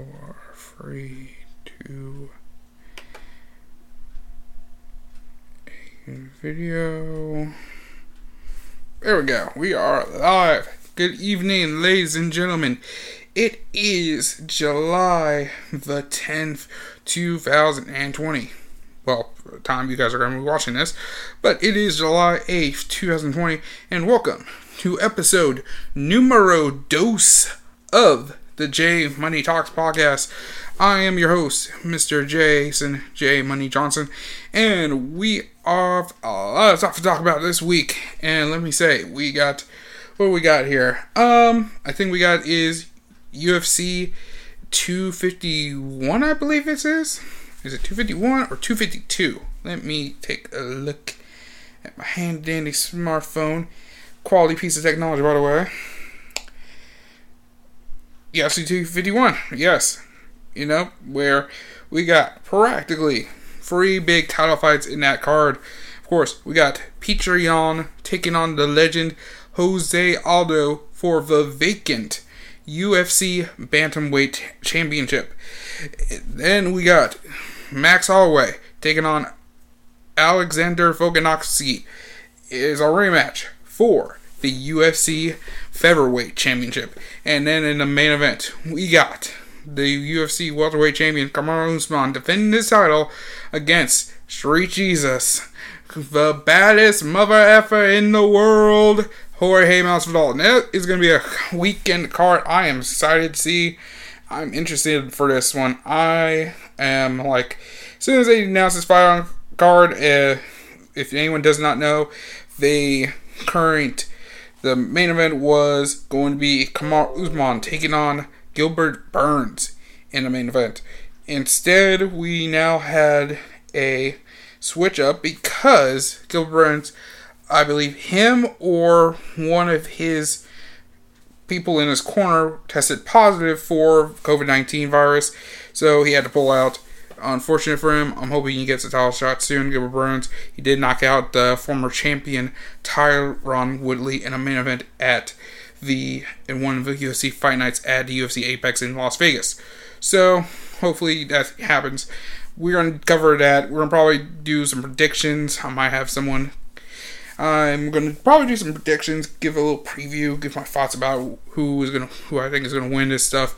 four, three, two, video. There we go. We are live. Good evening, ladies and gentlemen. It is July the 10th, 2020. Well, time you guys are going to be watching this, but it is July 8th, 2020, and welcome to episode numero dos of the J Money Talks podcast. I am your host, Mr. Jason J Money Johnson, and we have a lot of stuff to talk about this week. And let me say, we got what we got here. Um, I think we got is UFC 251, I believe it is. Is Is it 251 or 252? Let me take a look at my hand dandy smartphone. Quality piece of technology, by the way. UFC 251, yes. You know, where we got practically three big title fights in that card. Of course, we got Petr Yan taking on the legend Jose Aldo for the vacant UFC Bantamweight Championship. Then we got Max Holloway taking on Alexander Volkanovski. Is a rematch for the UFC Featherweight Championship. And then in the main event, we got the UFC welterweight champion Kamaru Usman defending his title against Street Jesus, the baddest mother effer in the world, Jorge Masvidal. That is going to be a weekend card. I am excited to see. I'm interested for this one. I am like, as soon as they announce this fight on card, uh, if anyone does not know, the current the main event was going to be Kamaru Usman taking on Gilbert Burns in the main event. Instead, we now had a switch up because Gilbert Burns, I believe him or one of his people in his corner tested positive for COVID 19 virus, so he had to pull out. Unfortunate for him. I'm hoping he gets a title shot soon. Gilbert Burns. He did knock out the former champion Tyron Woodley in a main event at the in one of the UFC fight nights at the UFC Apex in Las Vegas. So hopefully that happens. We're gonna cover that. We're gonna probably do some predictions. I might have someone. I'm gonna probably do some predictions, give a little preview, give my thoughts about who is gonna, who I think is gonna win this stuff.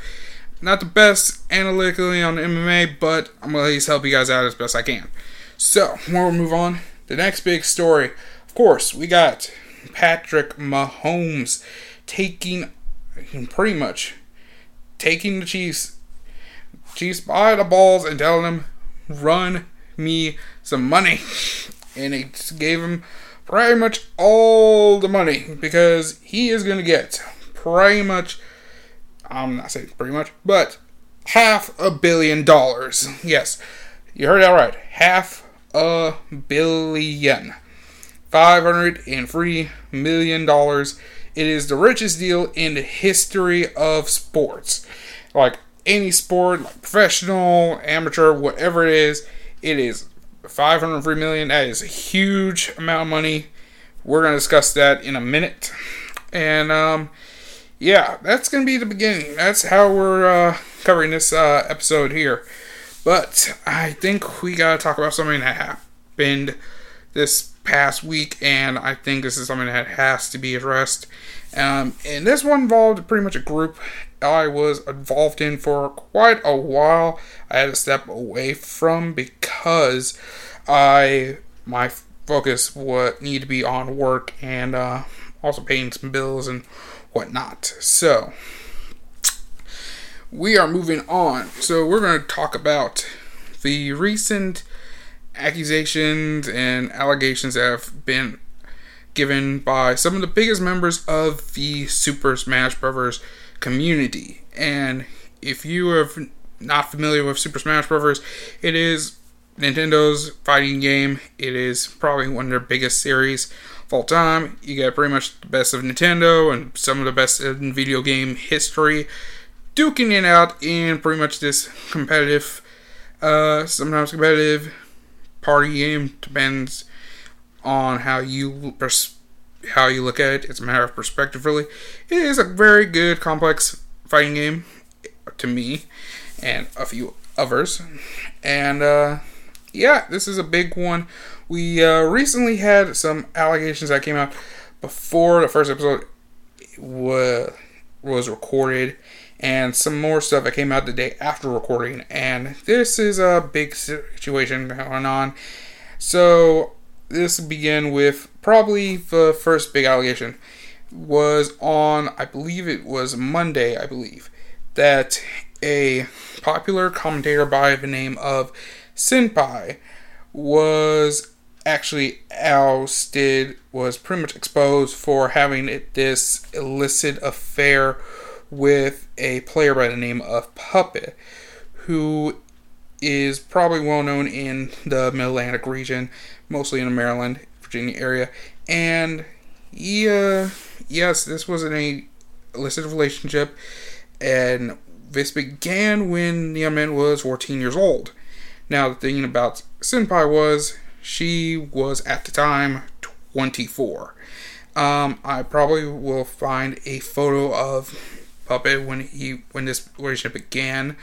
Not the best analytically on MMA, but I'm gonna at least help you guys out as best I can. So, before we move on, the next big story, of course, we got Patrick Mahomes taking pretty much taking the Chiefs Chiefs by the balls and telling them run me some money. And he gave him pretty much all the money because he is going to get pretty much, I'm not saying pretty much, but half a billion dollars. Yes, you heard that right. Half a billion. $503 million it is the richest deal in the history of sports. Like any sport, like professional, amateur, whatever it is, it is 503 million. That is a huge amount of money. We're going to discuss that in a minute. And um, yeah, that's going to be the beginning. That's how we're uh, covering this uh, episode here. But I think we got to talk about something that happened this past week, and I think this is something that has to be addressed. Um, and this one involved pretty much a group I was involved in for quite a while. I had to step away from because I my focus would need to be on work and uh, also paying some bills and whatnot. So we are moving on. So we're going to talk about the recent accusations and allegations that have been given by some of the biggest members of the Super Smash Bros. community. And if you are not familiar with Super Smash Bros., it is Nintendo's fighting game. It is probably one of their biggest series of all time. You get pretty much the best of Nintendo and some of the best in video game history duking it out in pretty much this competitive, uh, sometimes competitive party game. Depends on how you pers- how you look at it. It's a matter of perspective, really. It is a very good, complex fighting game to me, and a few others. And uh, yeah, this is a big one. We uh, recently had some allegations that came out before the first episode was was recorded, and some more stuff that came out the day after recording. And this is a big situation going on. So this began with probably the first big allegation was on I believe it was Monday, I believe, that a popular commentator by the name of Senpai was actually ousted, was pretty much exposed for having this illicit affair with a player by the name of Puppet, who is probably well known in the Mid Atlantic region, mostly in the Maryland, Virginia area. And yeah, yes, this was an illicit relationship, and this began when the young man was 14 years old. Now, the thing about Senpai was she was at the time 24. Um, I probably will find a photo of Puppet when he when this relationship began,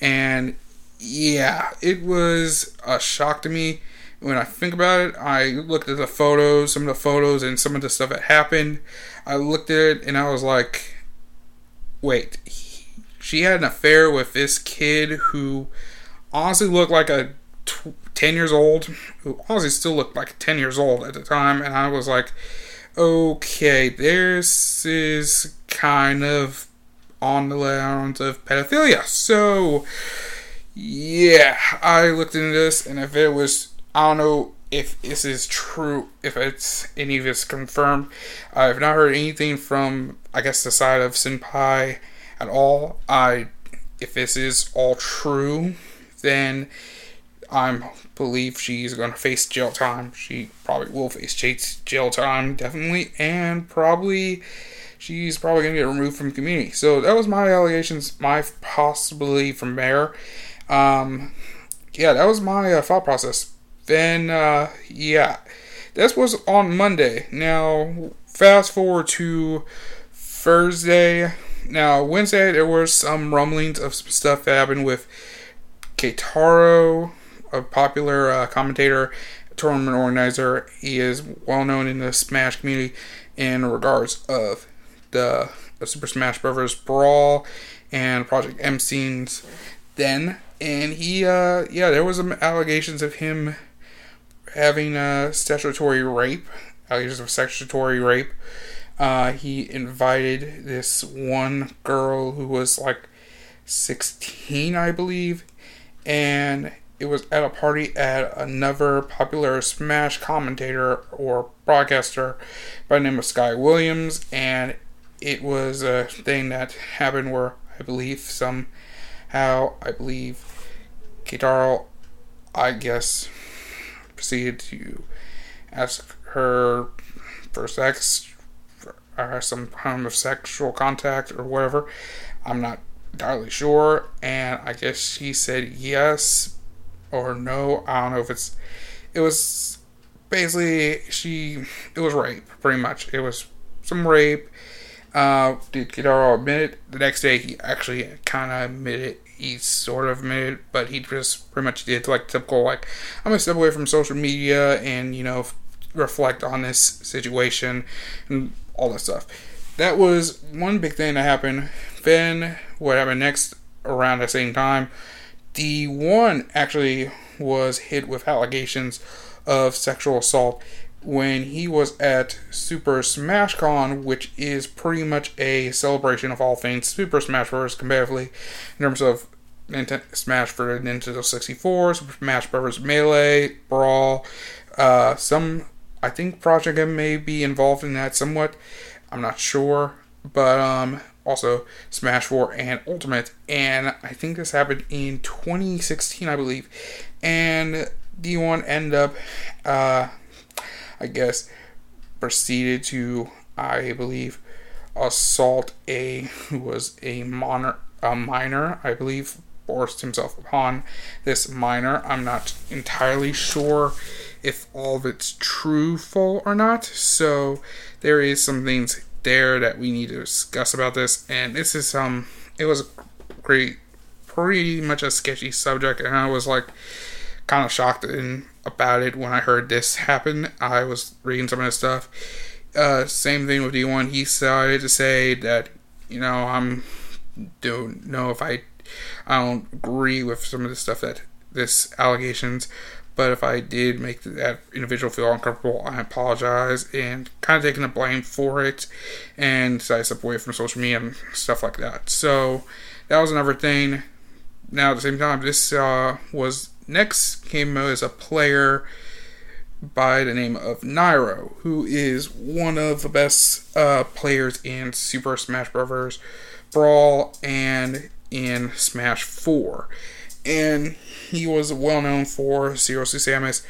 and yeah, it was a shock to me when I think about it. I looked at the photos, some of the photos, and some of the stuff that happened. I looked at it and I was like, wait, he, she had an affair with this kid who honestly looked like a 10 years old, who honestly still looked like 10 years old at the time, and I was like, okay, this is kind of on the lines of pedophilia. So, yeah, I looked into this, and if it was, I don't know if this is true, if it's any of this confirmed. I've not heard anything from, I guess, the side of Senpai at all. I, if this is all true, then I believe she's going to face jail time. She probably will face jail time, definitely, and probably she's probably going to get removed from community. So that was my allegations, my possibility from there. Um, yeah, that was my uh, thought process. Then, uh, yeah, this was on Monday. Now, fast forward to Thursday. Now, Wednesday, there were some rumblings of some stuff that happened with Keitaro a popular uh, commentator, tournament organizer. He is well known in the Smash community in regards of the, the Super Smash Bros. Brawl and Project M scenes then. And he, uh, yeah, there was some allegations of him having a statutory rape, allegations of statutory rape. Uh, he invited this one girl who was like 16, I believe, and it was at a party at another popular Smash commentator or broadcaster by the name of Sky Williams, and it was a thing that happened where I believe somehow I believe Keitaro, I guess, proceeded to ask her for sex, or some kind of sexual contact or whatever. I'm not entirely sure, and I guess she said yes, or no. I don't know if it's. It was basically she. It was rape, pretty much. It was some rape. Uh, did Keitaro admit it? The next day, he actually kind of admitted He sort of admitted, but he just pretty much did like typical like I'm gonna step away from social media and you know reflect on this situation and all that stuff. That was one big thing that happened. Then what happened next around the same time D1 actually was hit with allegations of sexual assault when he was at Super Smash Con, which is pretty much a celebration of all things Super Smash Bros. comparatively in terms of Nintendo Smash for Nintendo 64, Super Smash Bros. Melee, Brawl, uh, some I think Project M may be involved in that somewhat. I'm not sure, but um, also Smash 4 and Ultimate. And I think this happened in 2016, I believe. And D1 ended up, uh, I guess, proceeded to, I believe, assault a who was a minor, a minor, I believe, forced himself upon this minor. I'm not entirely sure if all of it's truthful or not. So there is some things there that we need to discuss about this. And this is um, it was a great pretty much a sketchy subject, and I was like kind of shocked in, about it when I heard this happen. I was reading some of his stuff. Uh, same thing with D1. He decided to say that you know I'm don't know if I I don't agree with some of the stuff that this allegations, but if I did make that individual feel uncomfortable, I apologize and kind of taking the blame for it and decided to step away from social media and stuff like that. So that was another thing. Now at the same time, this uh, was next came as a player by the name of Nairo, who is one of the best uh, players in Super Smash Bros. Brawl and in Smash 4. And he was well known for Zero Suit Samus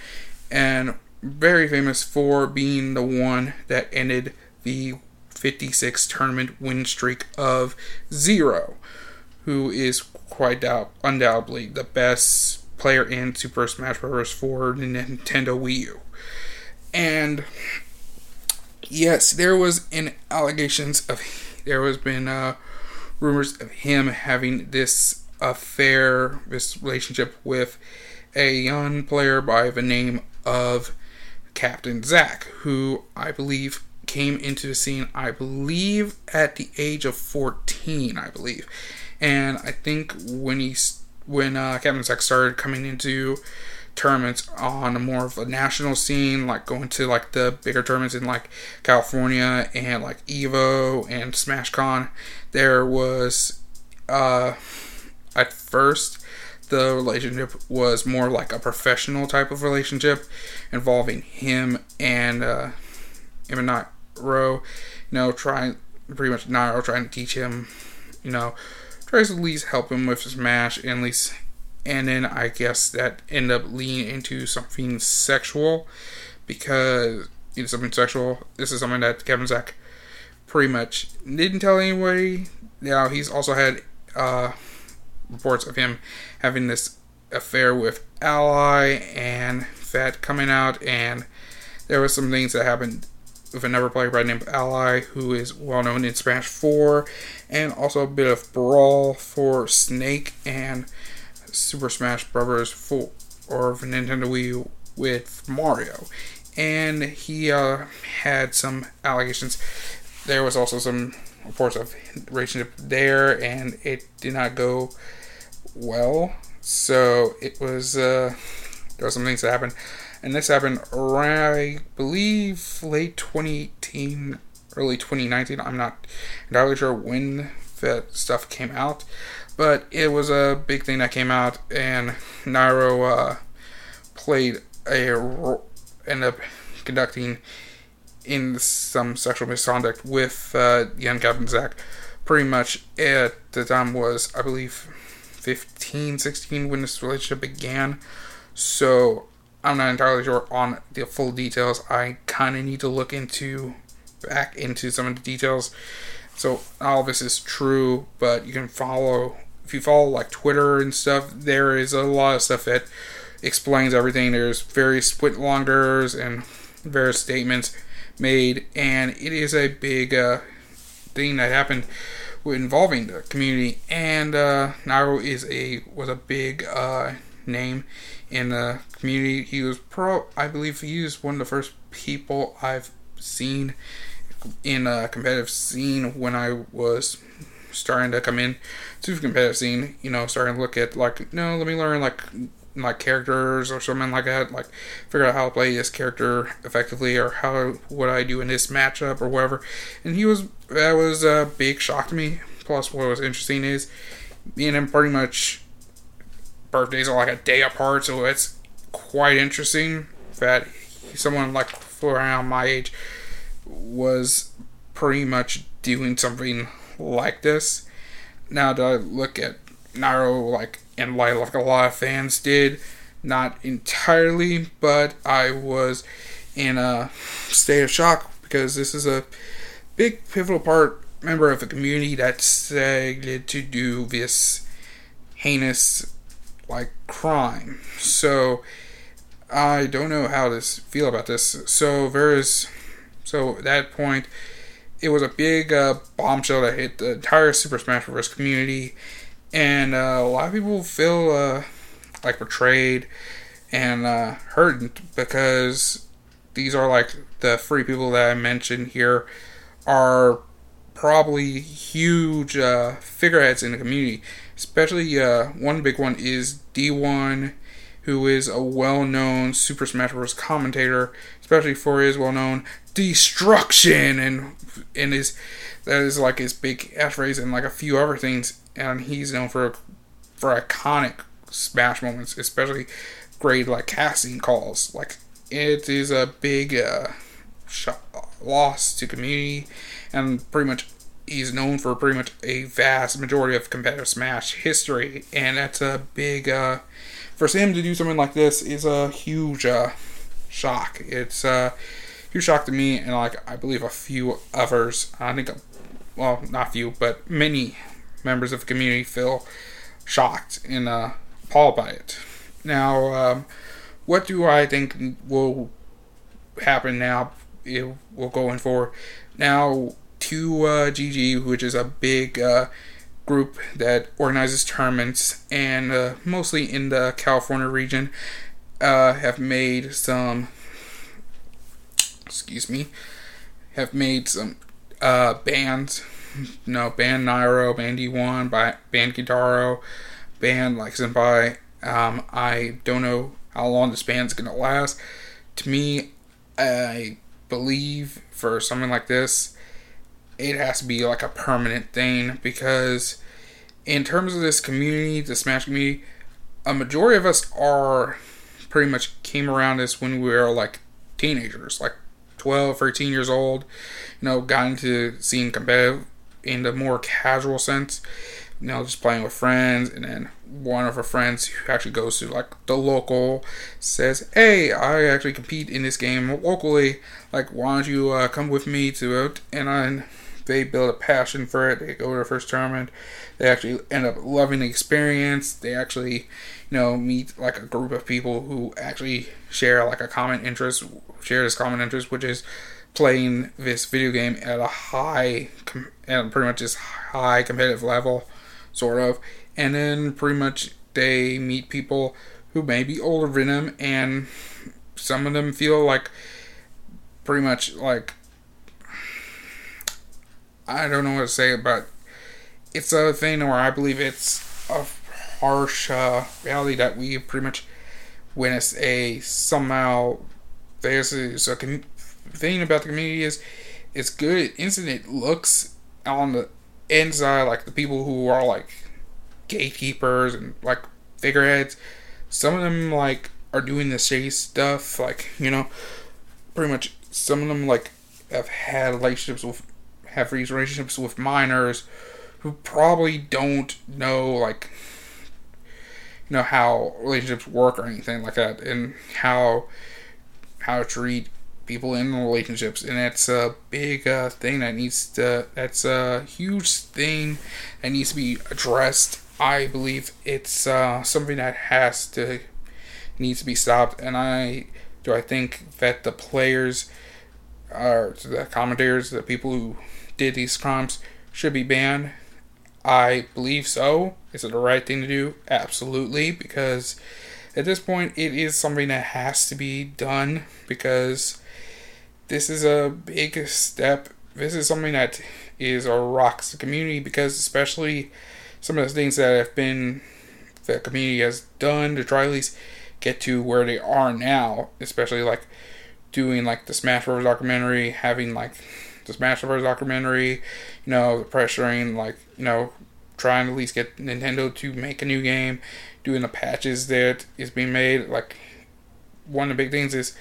and very famous for being the one that ended the 56 tournament win streak of Zero, who is quite doubt, undoubtedly the best player in Super Smash Bros. for Nintendo Wii U. And yes, there was an allegations of there was been uh, rumors of him having this affair, this relationship with a young player by the name of Captain Zack, who I believe came into the scene, I believe, at the age of 14, I believe. And I think when he when uh, Captain Zack started coming into tournaments on a more of a national scene, like going to like the bigger tournaments in like California and like Evo and SmashCon, there was uh at first the relationship was more like a professional type of relationship involving him and uh him and Nairo, you know, trying pretty much Nairo trying to teach him, you know, tries to at least help him with his match and at least and then I guess that end up leading into something sexual because you know something sexual. This is something that Captain Zack pretty much didn't tell anybody. Now he's also had uh, reports of him having this affair with Ally and that coming out, and there was some things that happened with another player by the name of Ally, who is well known in Smash 4, and also a bit of Brawl for Snake and Super Smash Bros. 4 or Nintendo Wii with Mario. And he uh, had some allegations. There was also some reports of relationship there, and it did not go well. So it was uh, there were some things that happened, and this happened around, I believe, late 2018, early 2019. I'm not entirely sure when that stuff came out, but it was a big thing that came out, and Nairo uh, played a ended up conducting in some sexual misconduct with uh, young Captain Zack. Pretty much at the time was, I believe, 15, 16 when this relationship began. So I'm not entirely sure on the full details. I kind of need to look into back into some of the details. So all this is true, but you can follow if you follow like Twitter and stuff, there is a lot of stuff that explains everything. There's various split longers and various statements made, and it is a big uh, thing that happened involving the community. And uh, Nairo is a was a big uh, name in the community. He was pro. I believe he was one of the first people I've seen in a competitive scene when I was starting to come in to the competitive scene, you know, starting to look at like, no, let me learn like like characters or something like that, like figure out how to play this character effectively or how would I do in this matchup or whatever. And he was that was uh, a big shock to me. Plus, what was interesting is me and him pretty much birthdays are like a day apart, so it's quite interesting that someone like around my age was pretty much doing something like this. Now that I look at Nairo like light like a lot of fans did, not entirely, but I was in a state of shock because this is a big pivotal part member of the community that decided to do this heinous like crime. So I don't know how to feel about this. So there's so at that point it was a big uh, bombshell that hit the entire Super Smash Bros. community, and uh, a lot of people feel uh, like betrayed and uh, hurt because these are like the three people that I mentioned here are probably huge uh, figureheads in the community. Especially uh, one big one is D1, who is a well-known Super Smash Bros. commentator, especially for his well-known destruction and and his that is like his big catchphrase and like a few other things. And he's known for for iconic Smash moments, especially great like casting calls. Like it is a big uh, loss to community, and pretty much he's known for pretty much a vast majority of competitive Smash history, and that's a big. Uh, for him to do something like this is a huge uh, shock. It's a uh, huge shock to me, and like I believe a few others. I think, well, not few, but many members of the community feel shocked and uh, appalled by it. Now, um, what do I think will happen now? It will going forward. Now, to uh, GG, which is a big uh, group that organizes tournaments and uh, mostly in the California region, uh, have made some. Excuse me. Have made some uh, bands. No, banned Nairo, banned D1, banned Keitaro, banned like Senpai. Um, I don't know how long this band's gonna last. To me, I believe for something like this, it has to be like a permanent thing because in terms of this community, the Smash community, a majority of us are pretty much came around this when we were like teenagers, like 12, 13 years old, you know, got into seeing competitive in the more casual sense, you know, just playing with friends, and then one of our friends who actually goes to like the local says, "Hey, I actually compete in this game locally. Like, why don't you uh, come with me to it?" And then they build a passion for it. They go to their first tournament. They actually end up loving the experience. They actually, you know, meet like a group of people who actually share like a common interest, share this common interest, which is playing this video game at a high, at pretty much this high competitive level, sort of. And then pretty much they meet people who may be older than them, and some of them feel like pretty much like I don't know what to say, but it's a thing where I believe it's a harsh uh, reality that we pretty much witness a somehow there's a, so thing about the community is it's good incident looks on the inside like the people who are like gatekeepers and like figureheads some of them like are doing the shady stuff like you know pretty much some of them like have had relationships with have these relationships with minors who probably don't know like you know how relationships work or anything like that and how how to treat people in relationships and that's a big uh, thing that needs to that's a huge thing that needs to be addressed i believe it's uh, something that has to needs to be stopped and i do i think that the players or the commentators the people who did these crimes should be banned? I believe so. Is it the right thing to do? Absolutely, because at this point it is something that has to be done because this is a big step. This is something that is a rocks the community because especially some of the things that have been the community has done to try at least get to where they are now, especially like doing like the Smash Bros documentary, having like the Smash Bros. documentary, you know, the pressuring like you know, trying to at least get Nintendo to make a new game, doing the patches that is being made. Like one of the big things is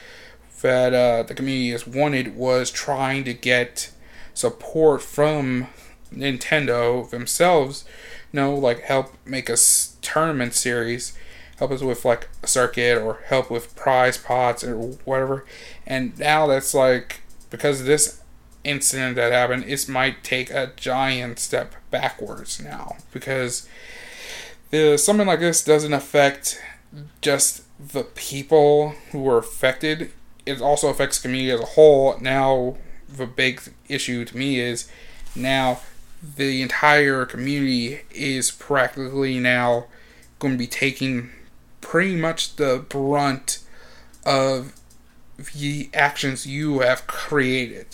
that uh, the community has wanted was trying to get support from Nintendo themselves. You know, like help make a tournament series help us with like a circuit or help with prize pots or whatever. And now that's like because of this incident that happened, it might take a giant step backwards now because the, something like this doesn't affect just the people who were affected. It also affects the community as a whole. Now, the big issue to me is now the entire community is practically now going to be taking pretty much the brunt of the actions you have created.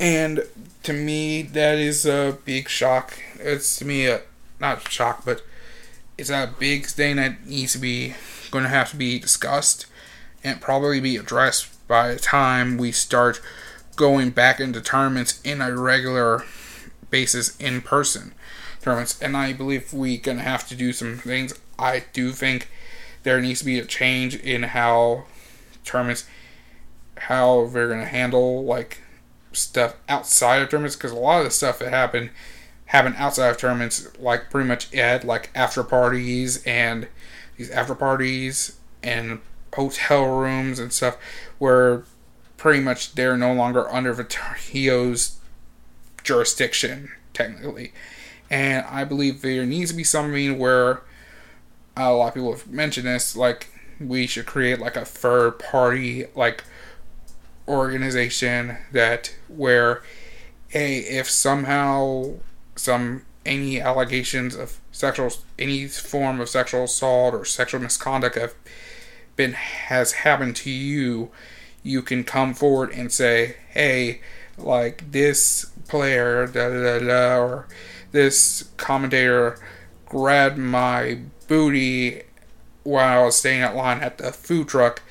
And to me, that is a big shock. It's to me a not shock, but it's a big thing that needs to be going to have to be discussed and probably be addressed by the time we start going back into tournaments in a regular basis in person tournaments. And I believe we're going to have to do some things. I do think there needs to be a change in how tournaments, how they're going to handle like stuff outside of tournaments because a lot of the stuff that happened happened outside of tournaments, like pretty much at like after parties and these after parties and hotel rooms and stuff where pretty much they're no longer under Vito's jurisdiction, technically. And I believe there needs to be something where uh, a lot of people have mentioned this, like we should create like a third party like organization that where a if somehow some any allegations of sexual any form of sexual assault or sexual misconduct have been has happened to you you can come forward and say hey like this player da da da, da or this commentator grabbed my booty while I was staying at line at the food truck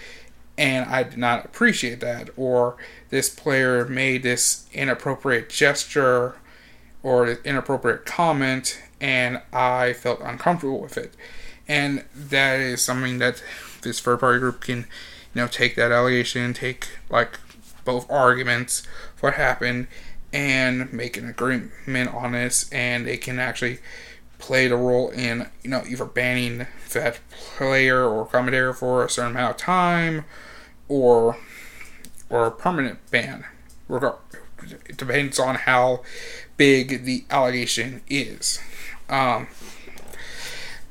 and I did not appreciate that or this player made this inappropriate gesture or inappropriate comment and I felt uncomfortable with it. And that is something that this third party group can, you know, take that allegation, take like both arguments, what happened, and make an agreement on this, and they can actually play the role in, you know, either banning that player or commentator for a certain amount of time, or or a permanent ban. It depends on how big the allegation is. Um,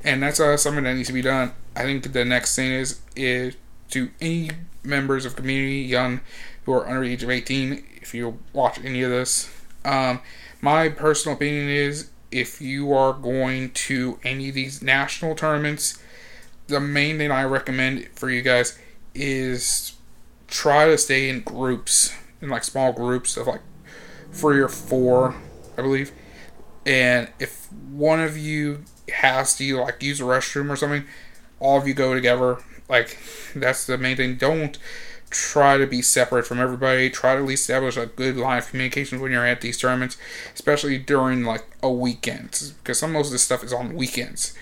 and that's uh, something that needs to be done. I think the next thing is is to any members of community young who are under the age of 18 if you watch any of this um, my personal opinion is if you are going to any of these national tournaments the main thing i recommend for you guys is try to stay in groups in like small groups of like three or four I believe. And if one of you has to like use a restroom or something, all of you go together. Like that's the main thing. Don't try to be separate from everybody. Try to establish a good line of communication when you're at these tournaments, especially during like a weekend, because some most of this stuff is on weekends,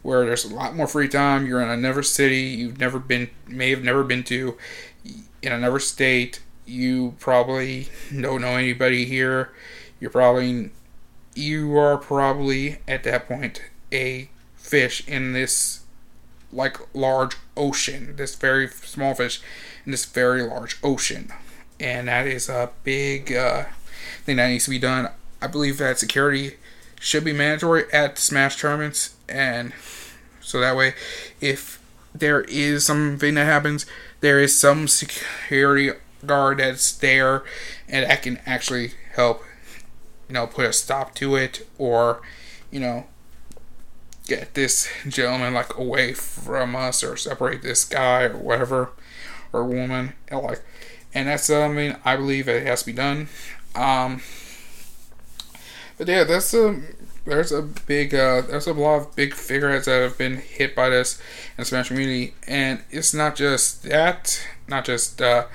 where there's a lot more free time. You're in another city you've never been, may have never been to, in another state. You probably don't know anybody here you're probably you are probably at that point a fish in this like large ocean, this very small fish in this very large ocean, and that is a big uh, thing that needs to be done. I believe that security should be mandatory at Smash tournaments, and so that way, if there is something that happens, there is some security guard that's there, and that can actually help you know, put a stop to it or, you know, get this gentleman like away from us or separate this guy or whatever or woman like and that's something I believe it has to be done. Um but yeah, that's a there's a big uh there's a lot of big figureheads that have been hit by this in the Smash community and it's not just that, not just uh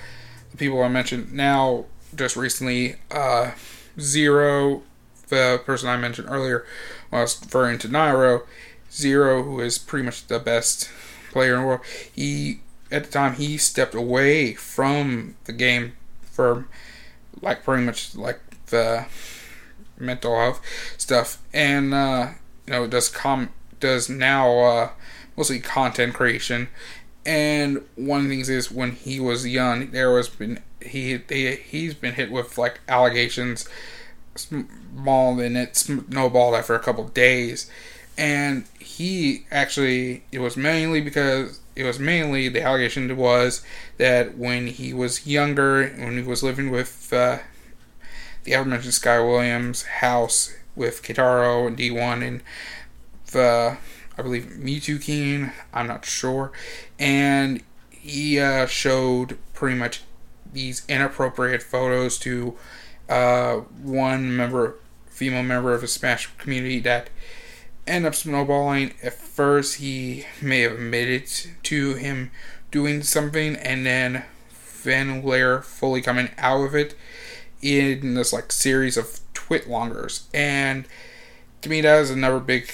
the people I mentioned now just recently uh Zero, the person I mentioned earlier, was referring to Nairo, Zero, who is pretty much the best player in the world, he at the time he stepped away from the game for like pretty much like the mental health stuff, and uh, you know does com does now uh, mostly content creation. And one of the things is when he was young, there was been he they, he's been hit with like allegations small and it snowballed after a couple days and he actually it was mainly because it was mainly the allegation was that when he was younger when he was living with uh, the aforementioned Sky Williams house with Keitaro and D1 and the I believe Mewtwo King. I'm not sure, and he uh, showed pretty much these inappropriate photos to uh, one member, female member of the Smash community that end up snowballing. At first, he may have admitted to him doing something, and then Van Lair fully coming out of it in this like series of twit longers. And to me, that is another big,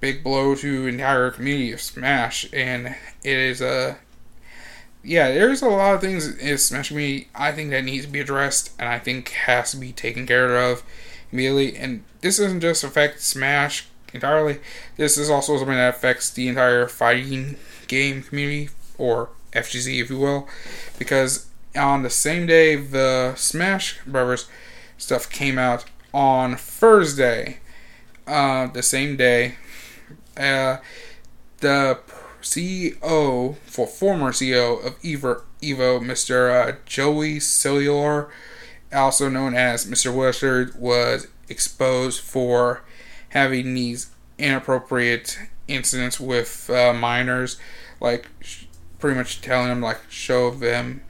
big blow to entire community of Smash. And it is a yeah, there's a lot of things in Smash Me I think that needs to be addressed and I think has to be taken care of immediately. And this doesn't just affect Smash entirely. This is also something that affects the entire fighting game community or FGC, if you will, because on the same day the Smash Brothers stuff came out on Thursday, uh, the same day, uh, the CEO, for former CEO of Evo, Evo Mr. Uh, Joey Cuellar, also known as Mr. Wizard, was exposed for having these inappropriate incidents with uh, minors, like pretty much telling them like show them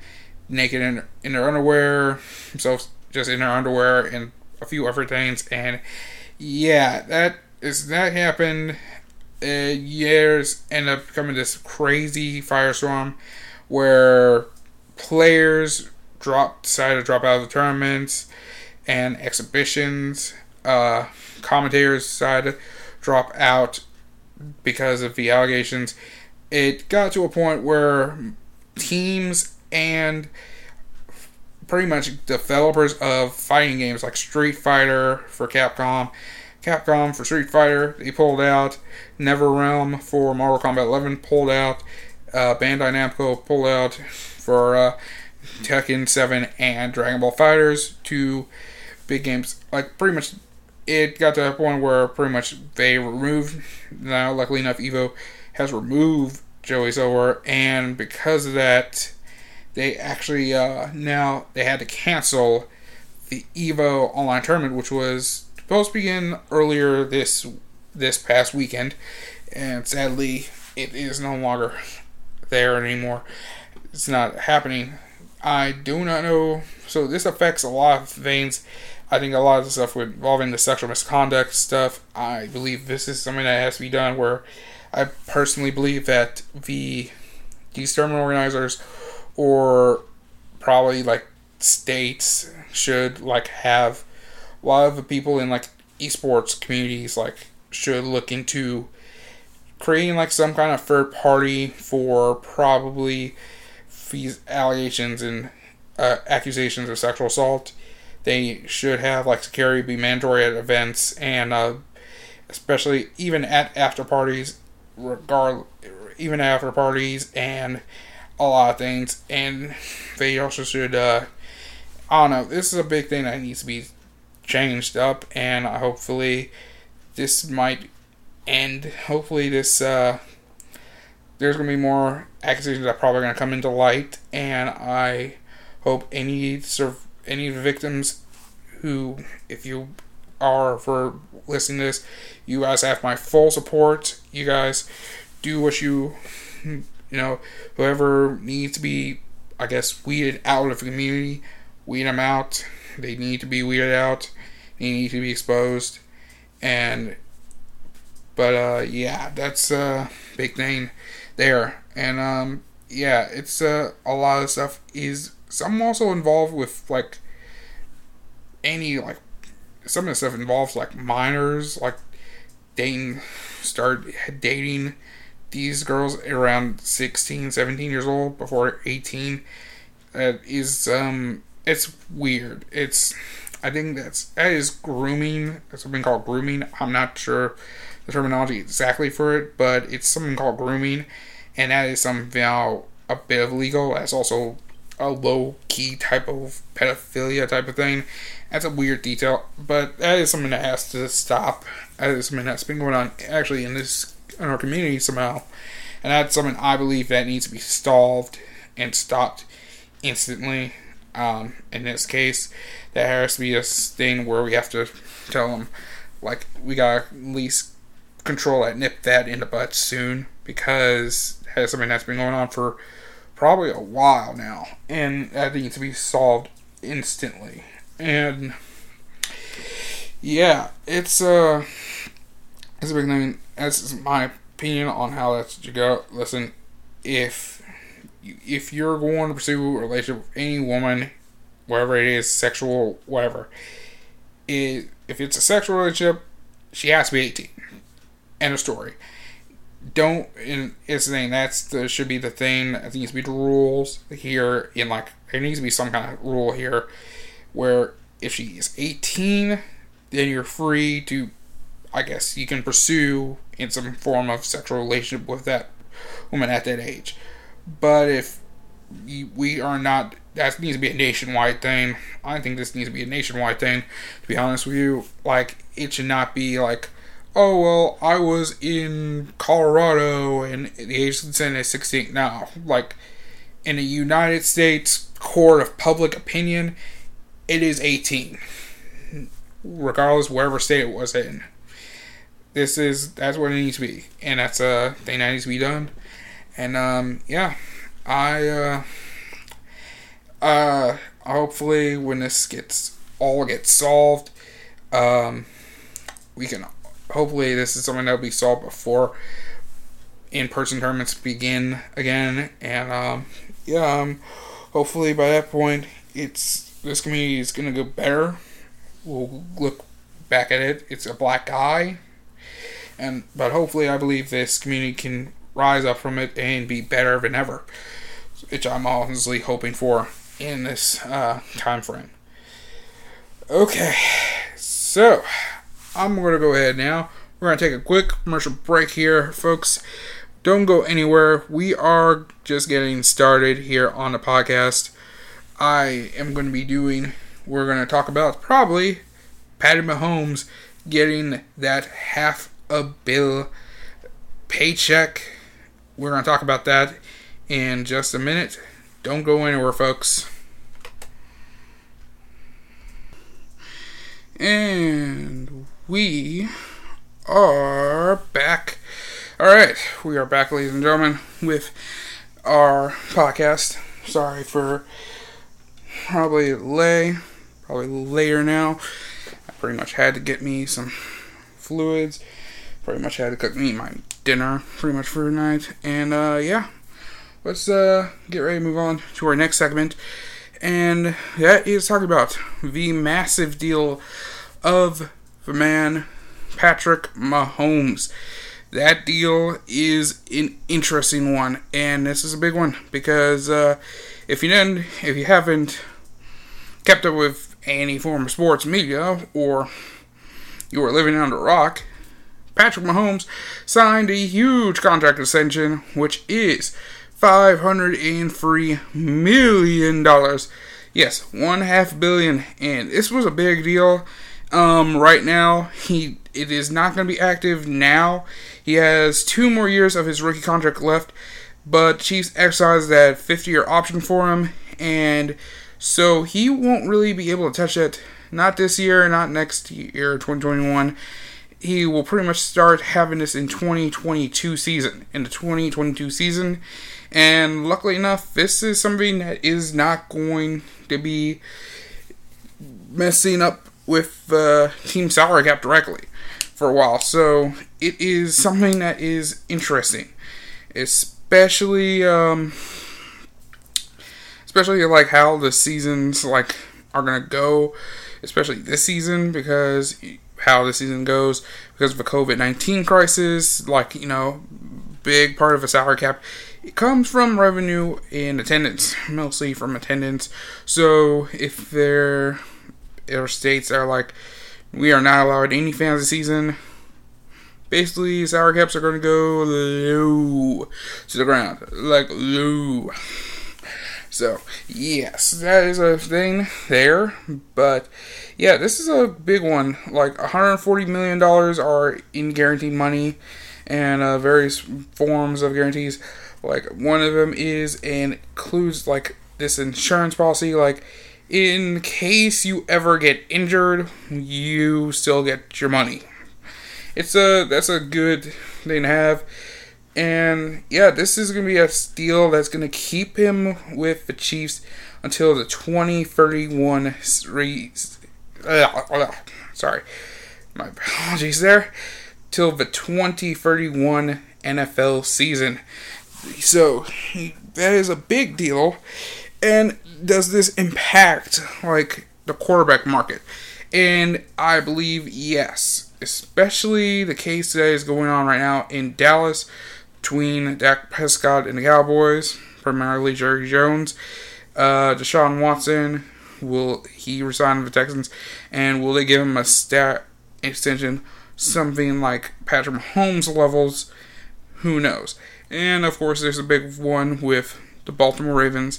naked in, in their underwear, themselves just in their underwear and a few other things, and yeah, that is that happened uh, years end up becoming this crazy firestorm where players drop to drop out of the tournaments and exhibitions. Uh, commentators decide to drop out because of the allegations. It got to a point where teams and pretty much developers of fighting games like Street Fighter for Capcom Capcom for Street Fighter, they pulled out. NetherRealm for Mortal Kombat 11 pulled out. Uh, Bandai Namco pulled out for uh, Tekken 7 and Dragon Ball FighterZ. two big games. Like, pretty much, it got to a point where pretty much they removed. Now, luckily enough, Evo has removed Joey Silver, and because of that, they actually uh, now they had to cancel the Evo online tournament, which was supposed began earlier this this past weekend, and sadly, it is no longer there anymore. It's not happening. I do not know. So this affects a lot of things. I think a lot of the stuff involving the sexual misconduct stuff. I believe this is something that has to be done. Where I personally believe that the these tournament organizers or probably like states should like have a lot of the people in like esports communities like should look into creating like some kind of third party for probably these allegations and uh, accusations of sexual assault. They should have like security be mandatory at events and uh, especially even at after parties, regard even after parties and a lot of things. And they also should. Uh, I don't know. This is a big thing that needs to be changed up, and hopefully this might end. Hopefully this uh, there's gonna be more accusations that are probably gonna come into light, and I hope any serve any victims who, if you are for listening to this, you guys have my full support. You guys do what you you know whoever needs to be I guess weeded out of the community, weed them out. They need to be weeded out They need to be exposed. And, but uh, yeah, that's a big thing there. And um, yeah, it's uh, a lot of stuff is. I'm also involved with like any like some of the stuff involves like minors, like dating, start dating these girls around 16, 17 years old before 18. That is um, it's weird. It's I think that's that is grooming. That's something called grooming. I'm not sure the terminology exactly for it, but it's something called grooming, and that is something now a bit of legal. That's also a low key type of pedophilia type of thing. That's a weird detail, but that is something that has to stop. That is something that's been going on actually in this in our community somehow, and that's something I believe that needs to be stalled and stopped instantly. Um, in this case, that has to be a thing where we have to tell them, like, we gotta at least control that, nip that in the butt soon because that's something that's been going on for probably a while now, and that needs to be solved instantly. And yeah, it's uh, it's a big thing. That's my opinion on how that should go. Listen, if if you're going to pursue a relationship with any woman, whatever it is, sexual, whatever, it, if it's a sexual relationship, she has to be 18. End of story. Don't, and it's the thing, that's the, should be the thing, I think needs to be the rules here, in like, there needs to be some kind of rule here where if she is 18, then you're free to, I guess, you can pursue in some form of sexual relationship with that woman at that age. But if we are not, that needs to be a nationwide thing. I think this needs to be a nationwide thing. To be honest with you, like it should not be like, oh well, I was in Colorado and the age of consent is 16 now. Like in the United States court of public opinion, it is 18, regardless wherever state it was in. This is that's what it needs to be, and that's a thing that needs to be done. And um, yeah, I uh, uh, hopefully when this gets all gets solved, um, we can hopefully this is something that will be solved before in-person tournaments begin again. And um, yeah, um, hopefully by that point, it's this community is gonna go better. We'll look back at it. It's a black eye, and but hopefully, I believe this community can rise up from it and be better than ever, which I'm honestly hoping for in this uh, time frame. Okay, so I'm going to go ahead now. We're going to take a quick commercial break here, folks. Don't go anywhere. We are just getting started here on the podcast. I am going to be doing, we're going to talk about probably Patty Mahomes getting that half a bill paycheck we're going to talk about that in just a minute. Don't go anywhere, folks. And we are back. All right, we are back, ladies and gentlemen, with our podcast. Sorry for probably lay, probably later now. I pretty much had to get me some fluids. Pretty much had to cook me my dinner pretty much for tonight. And uh, yeah, let's uh, get ready to move on to our next segment. And that is talking about the massive deal of the man Patrick Mahomes. That deal is an interesting one, and this is a big one because uh, if you didn't, if you haven't kept up with any form of sports media, or you are living under a rock, Patrick Mahomes signed a huge contract extension, which is $503 million. Yes, one half billion, and this was a big deal. Um, right now, he it is not going to be active now. He has two more years of his rookie contract left, but Chiefs exercised that 50 year option for him, and so he won't really be able to touch it. Not this year, not next year, 2021 he will pretty much start having this in 2022 season in the 2022 season. And luckily enough this is something that is not going to be messing up with uh, team salary cap directly for a while. So it is something that is interesting. Especially um, especially like how the seasons like are gonna go especially this season because how the season goes because of the COVID 19 crisis. Like, you know, big part of a salary cap. It comes from revenue and attendance, mostly from attendance. So if there are states that are like, we are not allowed any fans this season, basically salary caps are going to go low to the ground, like low. So yes, that is a thing there, but yeah, this is a big one. Like 140 million dollars are in guaranteed money, and uh, various forms of guarantees. Like one of them is and includes like this insurance policy. Like in case you ever get injured, you still get your money. It's a that's a good thing to have. And yeah, this is gonna be a steal that's gonna keep him with the Chiefs until the 2031 uh, sorry, my apologies there. Till the 2031 NFL season. So that is a big deal. And does this impact like the quarterback market? And I believe yes, especially the case that is going on right now in Dallas between Dak Prescott and the Cowboys, primarily Jerry Jones. Uh, Deshaun Watson, will he resign with the Texans? And will they give him a stat extension, something like Patrick Mahomes levels? Who knows? And of course, there's a big one with the Baltimore Ravens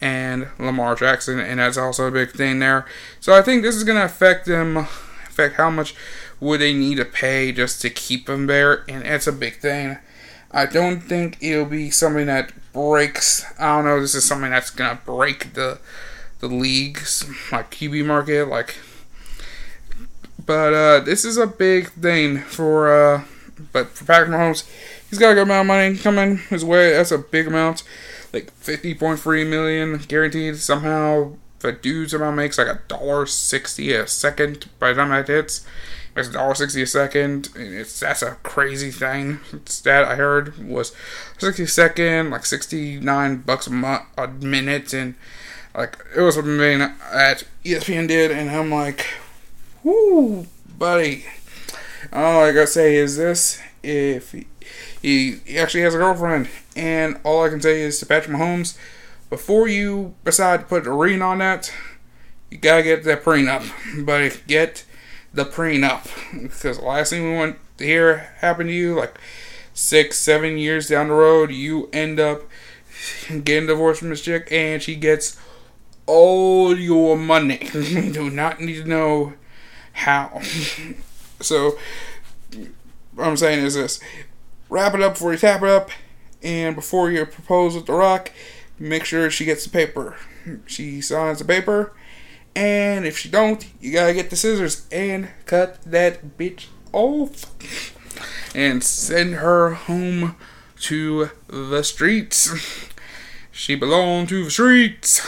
and Lamar Jackson, and that's also a big thing there. So I think this is going to affect them, affect how much would they need to pay just to keep him there, and it's a big thing. I don't think it'll be something that breaks. I don't know. This is something that's gonna break the the leagues like QB market, like. But uh, this is a big thing for. Uh, but for Patrick Mahomes, he's got a good amount of money coming his way. That's a big amount, like fifty point three million guaranteed. Somehow, the dude's amount makes like a dollar sixty a second by the time that hits. It's dollar sixty a second. It's that's a crazy thing. That I heard was sixty a second, like sixty nine bucks a month, a minute, and like it was something that ESPN did, and I'm like, whoo, buddy. All I gotta say is this: if he, he actually has a girlfriend, and all I can say is to Patrick Mahomes, before you decide to put a ring on that, you gotta get that prenup, buddy. Get the prenup because the last thing we want to hear happen to you, like six, seven years down the road, you end up getting divorced from this chick and she gets all your money. you do not need to know how. so, what I'm saying is this wrap it up before you tap it up, and before you propose with The Rock, make sure she gets the paper. She signs the paper and if she don't, you gotta get the scissors and cut that bitch off. And send her home to the streets. She belonged to the streets.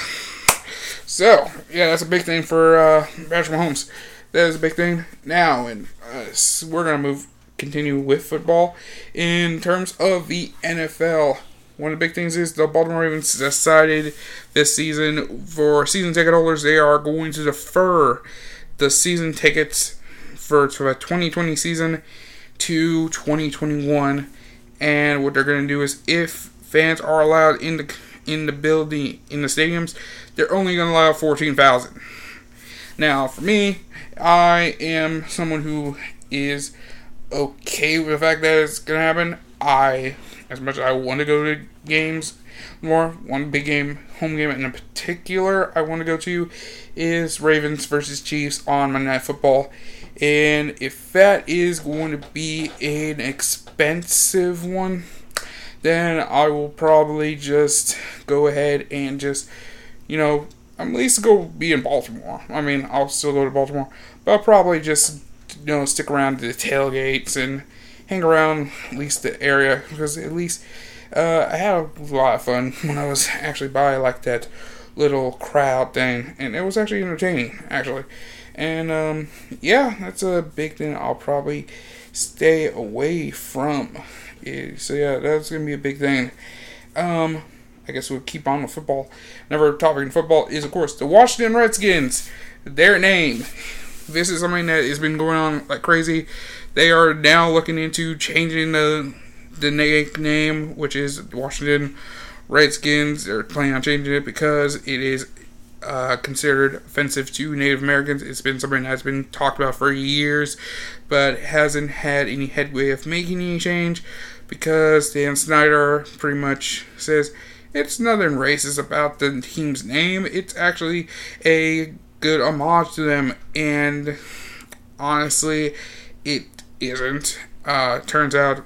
So, yeah, that's a big thing for uh, Patrick Mahomes. That is a big thing. Now, and uh, we're gonna move, continue with football in terms of the NFL. One of the big things is the Baltimore Ravens decided this season for season ticket holders they are going to defer the season tickets for, the 2020 season to 2021. And what they're going to do is if fans are allowed in the in the building in the stadiums, they're only going to allow 14,000. Now, for me, I am someone who is okay with the fact that it's going to happen. I as much as I want to go to games more, one big game, home game in particular, I want to go to is Ravens versus Chiefs on Monday Night Football. And if that is going to be an expensive one, then I will probably just go ahead and just, you know, at least go be in Baltimore. I mean, I'll still go to Baltimore, but I'll probably just, you know, stick around to the tailgates and hang around at least the area because at least uh, I had a lot of fun when I was actually by like that little crowd thing, and it was actually entertaining actually. And um, yeah, that's a big thing I'll probably stay away from. So yeah, that's gonna be a big thing. Um, I guess we'll keep on with football. Another topic in football is, of course, the Washington Redskins. Their name. This is something that has been going on like crazy they are now looking into changing the the nickname, which is Washington Redskins. They're planning on changing it because it is uh, considered offensive to Native Americans. It's been something that's been talked about for years, but hasn't had any headway of making any change because Dan Snyder pretty much says it's nothing racist about the team's name. It's actually a good homage to them, and honestly, it isn't. Uh, turns out,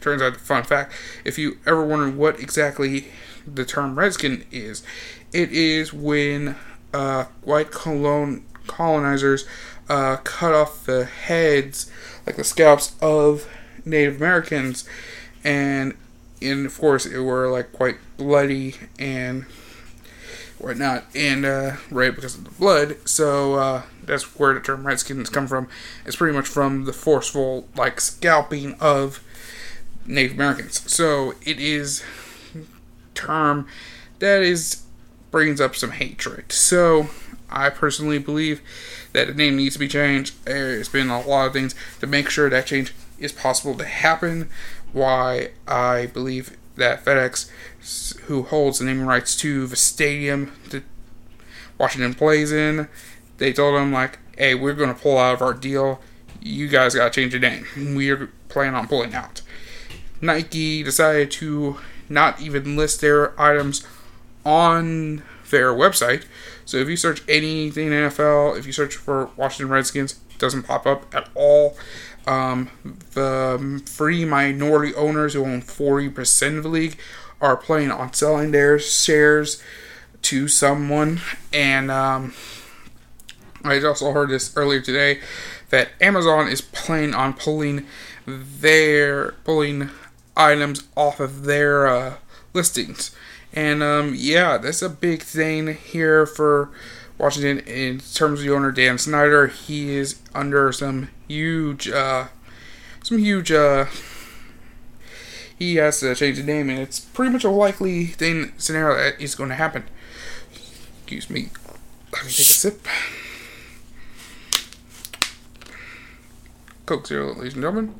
turns out, fun fact: if you ever wonder what exactly the term redskin is, it is when uh, white colon colonizers uh, cut off the heads, like the scalps of Native Americans, and and of course it were like quite bloody and whatnot, and uh, right because of the blood. So uh, that's where the term Redskins come from. It's pretty much from the forceful like scalping of Native Americans. So it is term that is brings up some hatred. So I personally believe that the name needs to be changed. There's been a lot of things to make sure that change is possible to happen. Why I believe that FedEx, who holds the naming rights to the stadium that Washington plays in, they told them like, "Hey, we're going to pull out of our deal. You guys got to change the name. We're planning on pulling out." Nike decided to not even list their items on their website. So if you search anything NFL, if you search for Washington Redskins, it doesn't pop up at all. Um, the free minority owners who own 40% of the league are planning on selling their shares to someone. And um, I also heard this earlier today that Amazon is planning on pulling their pulling items off of their uh, listings. And um, yeah, that's a big thing here for Washington in terms of the owner Dan Snyder. He is under some huge, uh, some huge. Uh, he has to change the name, and it's pretty much a likely thing scenario that is going to happen. Excuse me. Let me take a sip. Coke Zero, ladies and gentlemen.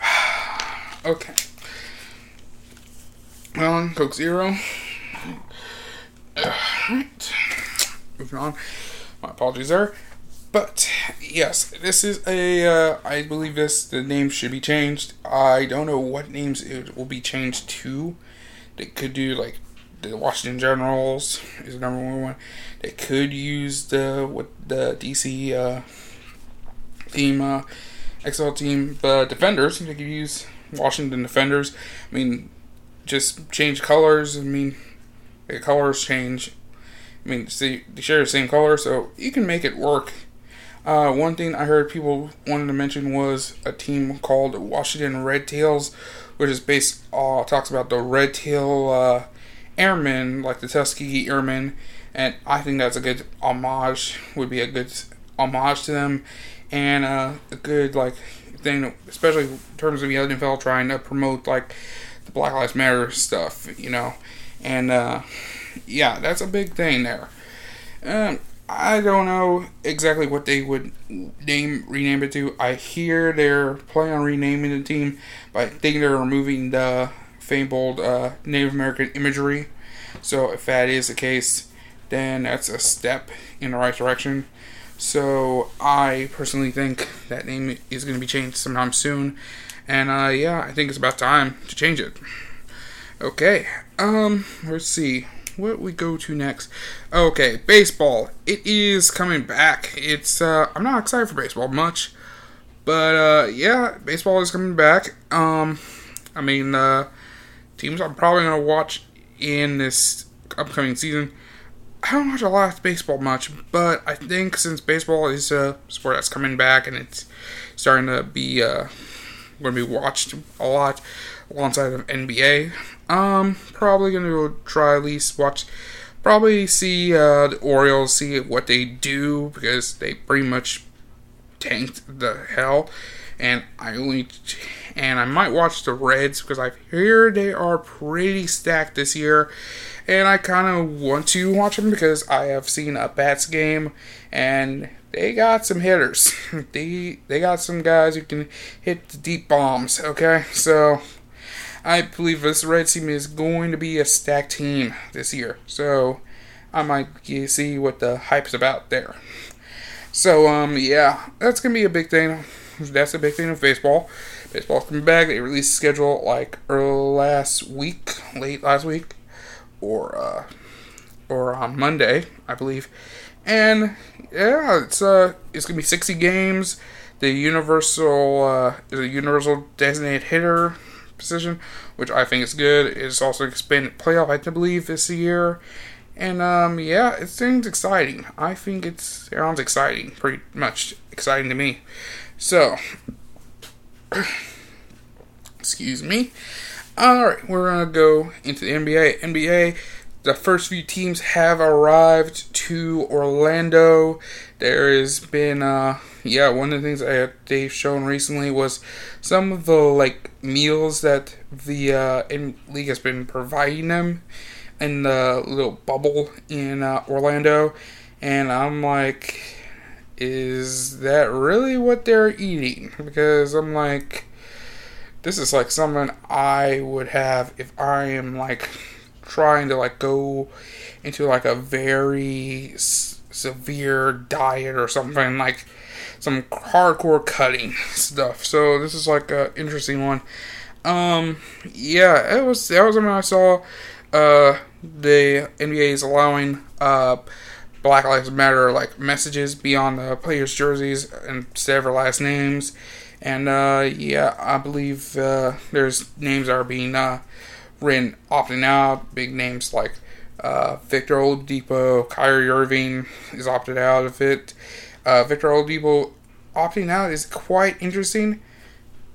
Okay. Well, Coke Zero. Alright. On. My apologies there. But yes, this is a. Uh, I believe this. The name should be changed. I don't know what names it will be changed to. They could do like the Washington Generals is the number one. One. They could use the what the DC uh, theme, uh, XFL team, but Defenders. They could use Washington Defenders. I mean, just change colors. I mean, the colors change. I mean, see, they share the same color, so you can make it work. Uh, one thing I heard people wanted to mention was a team called Washington Red Tails, which is based uh, talks about the Red Tail uh, Airmen, like the Tuskegee Airmen, and I think that's a good homage. Would be a good homage to them, and uh, a good like thing, especially in terms of the NFL trying to promote like the Black Lives Matter stuff, you know, and uh, yeah, that's a big thing there. Um, I don't know exactly what they would name rename it to. I hear they're planning on renaming the team, but I think they're removing the fabled uh, Native American imagery. So if that is the case, then that's a step in the right direction. So I personally think that name is going to be changed sometime soon, and uh, yeah, I think it's about time to change it. Okay, um, let's see what we go to next. Okay, baseball. It is coming back. It's uh, I'm not excited for baseball much, but uh, yeah, baseball is coming back. Um, I mean, uh, teams I'm probably gonna watch in this upcoming season I don't watch a lot of baseball much, but I think since baseball is a sport that's coming back and it's starting to be uh, going to be watched a lot alongside of NBA, um, probably to go try at least watch, probably see uh, the Orioles, see what they do because they pretty much tanked the hell, and I only and I might watch the Reds because I hear they are pretty stacked this year and I kind of want to watch them because I have seen a Bats game, and they got some hitters. they they got some guys who can hit the deep bombs. Okay, so I believe this Red team is going to be a stacked team this year. So I might see what the hype's about there. So um yeah, that's gonna be a big thing. That's a big thing of baseball. Baseball's coming back. They released schedule like early last week, late last week or uh, or on Monday, I believe. And yeah, it's uh it's gonna be 60 games. the universal uh, is a universal designated hitter position, which I think is good. It's also expanded playoff, I believe, this year. And um, yeah, it seems exciting. I think it sounds exciting, pretty much exciting to me. So, excuse me. All right, we're gonna go into the NBA. NBA, the first few teams have arrived to Orlando. There has been, uh, yeah, one of the things that they've shown recently was some of the like meals that the uh, league has been providing them in the little bubble in uh, Orlando, and I'm like, is that really what they're eating? Because I'm like, this is like something I would have if I am like trying to like go into like a very severe diet or something like some hardcore cutting stuff. So this is like a interesting one. Um, yeah, it was that was when I saw. Uh, the NBA is allowing uh Black Lives Matter like messages beyond the players' jerseys of their last names. And uh, yeah, I believe uh, there's names that are being uh, written opting out. Big names like uh, Victor Oladipo, Kyrie Irving is opted out of it. Uh, Victor Oladipo opting out is quite interesting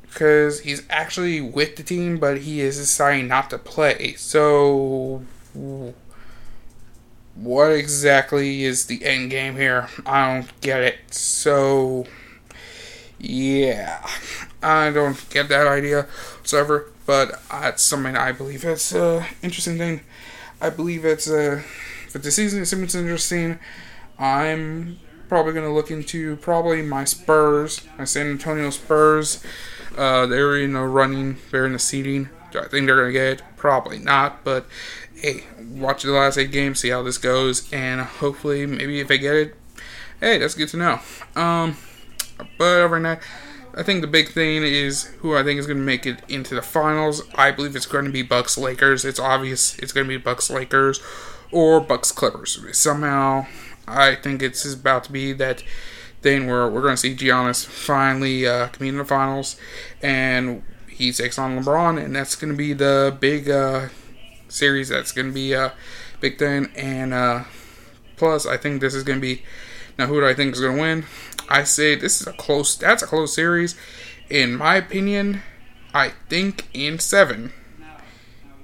because he's actually with the team, but he is deciding not to play. So what exactly is the end game here? I don't get it. So, yeah, I don't get that idea whatsoever. But it's something I believe it's an interesting thing. I believe it's a. But the season, seems interesting. I'm probably going to look into probably my Spurs, my San Antonio Spurs. Uh, they're in the running, they're in the seeding. Do I think they're going to get it? Probably not, but hey, watch the last eight games, see how this goes, and hopefully, maybe if I get it, hey, that's good to know. Um, but over that, I think the big thing is who I think is going to make it into the finals. I believe it's going to be Bucks Lakers. It's obvious it's going to be Bucks Lakers or Bucks Clippers. Somehow, I think it's about to be that thing where we're going to see Giannis finally uh, compete in the finals, and he takes on LeBron, and that's going to be the big. Uh, series that's going to be a big thing. And uh, plus, I think this is going to be. Now, who do I think is going to win? I say this is a close. That's a close series. In my opinion, I think in seven,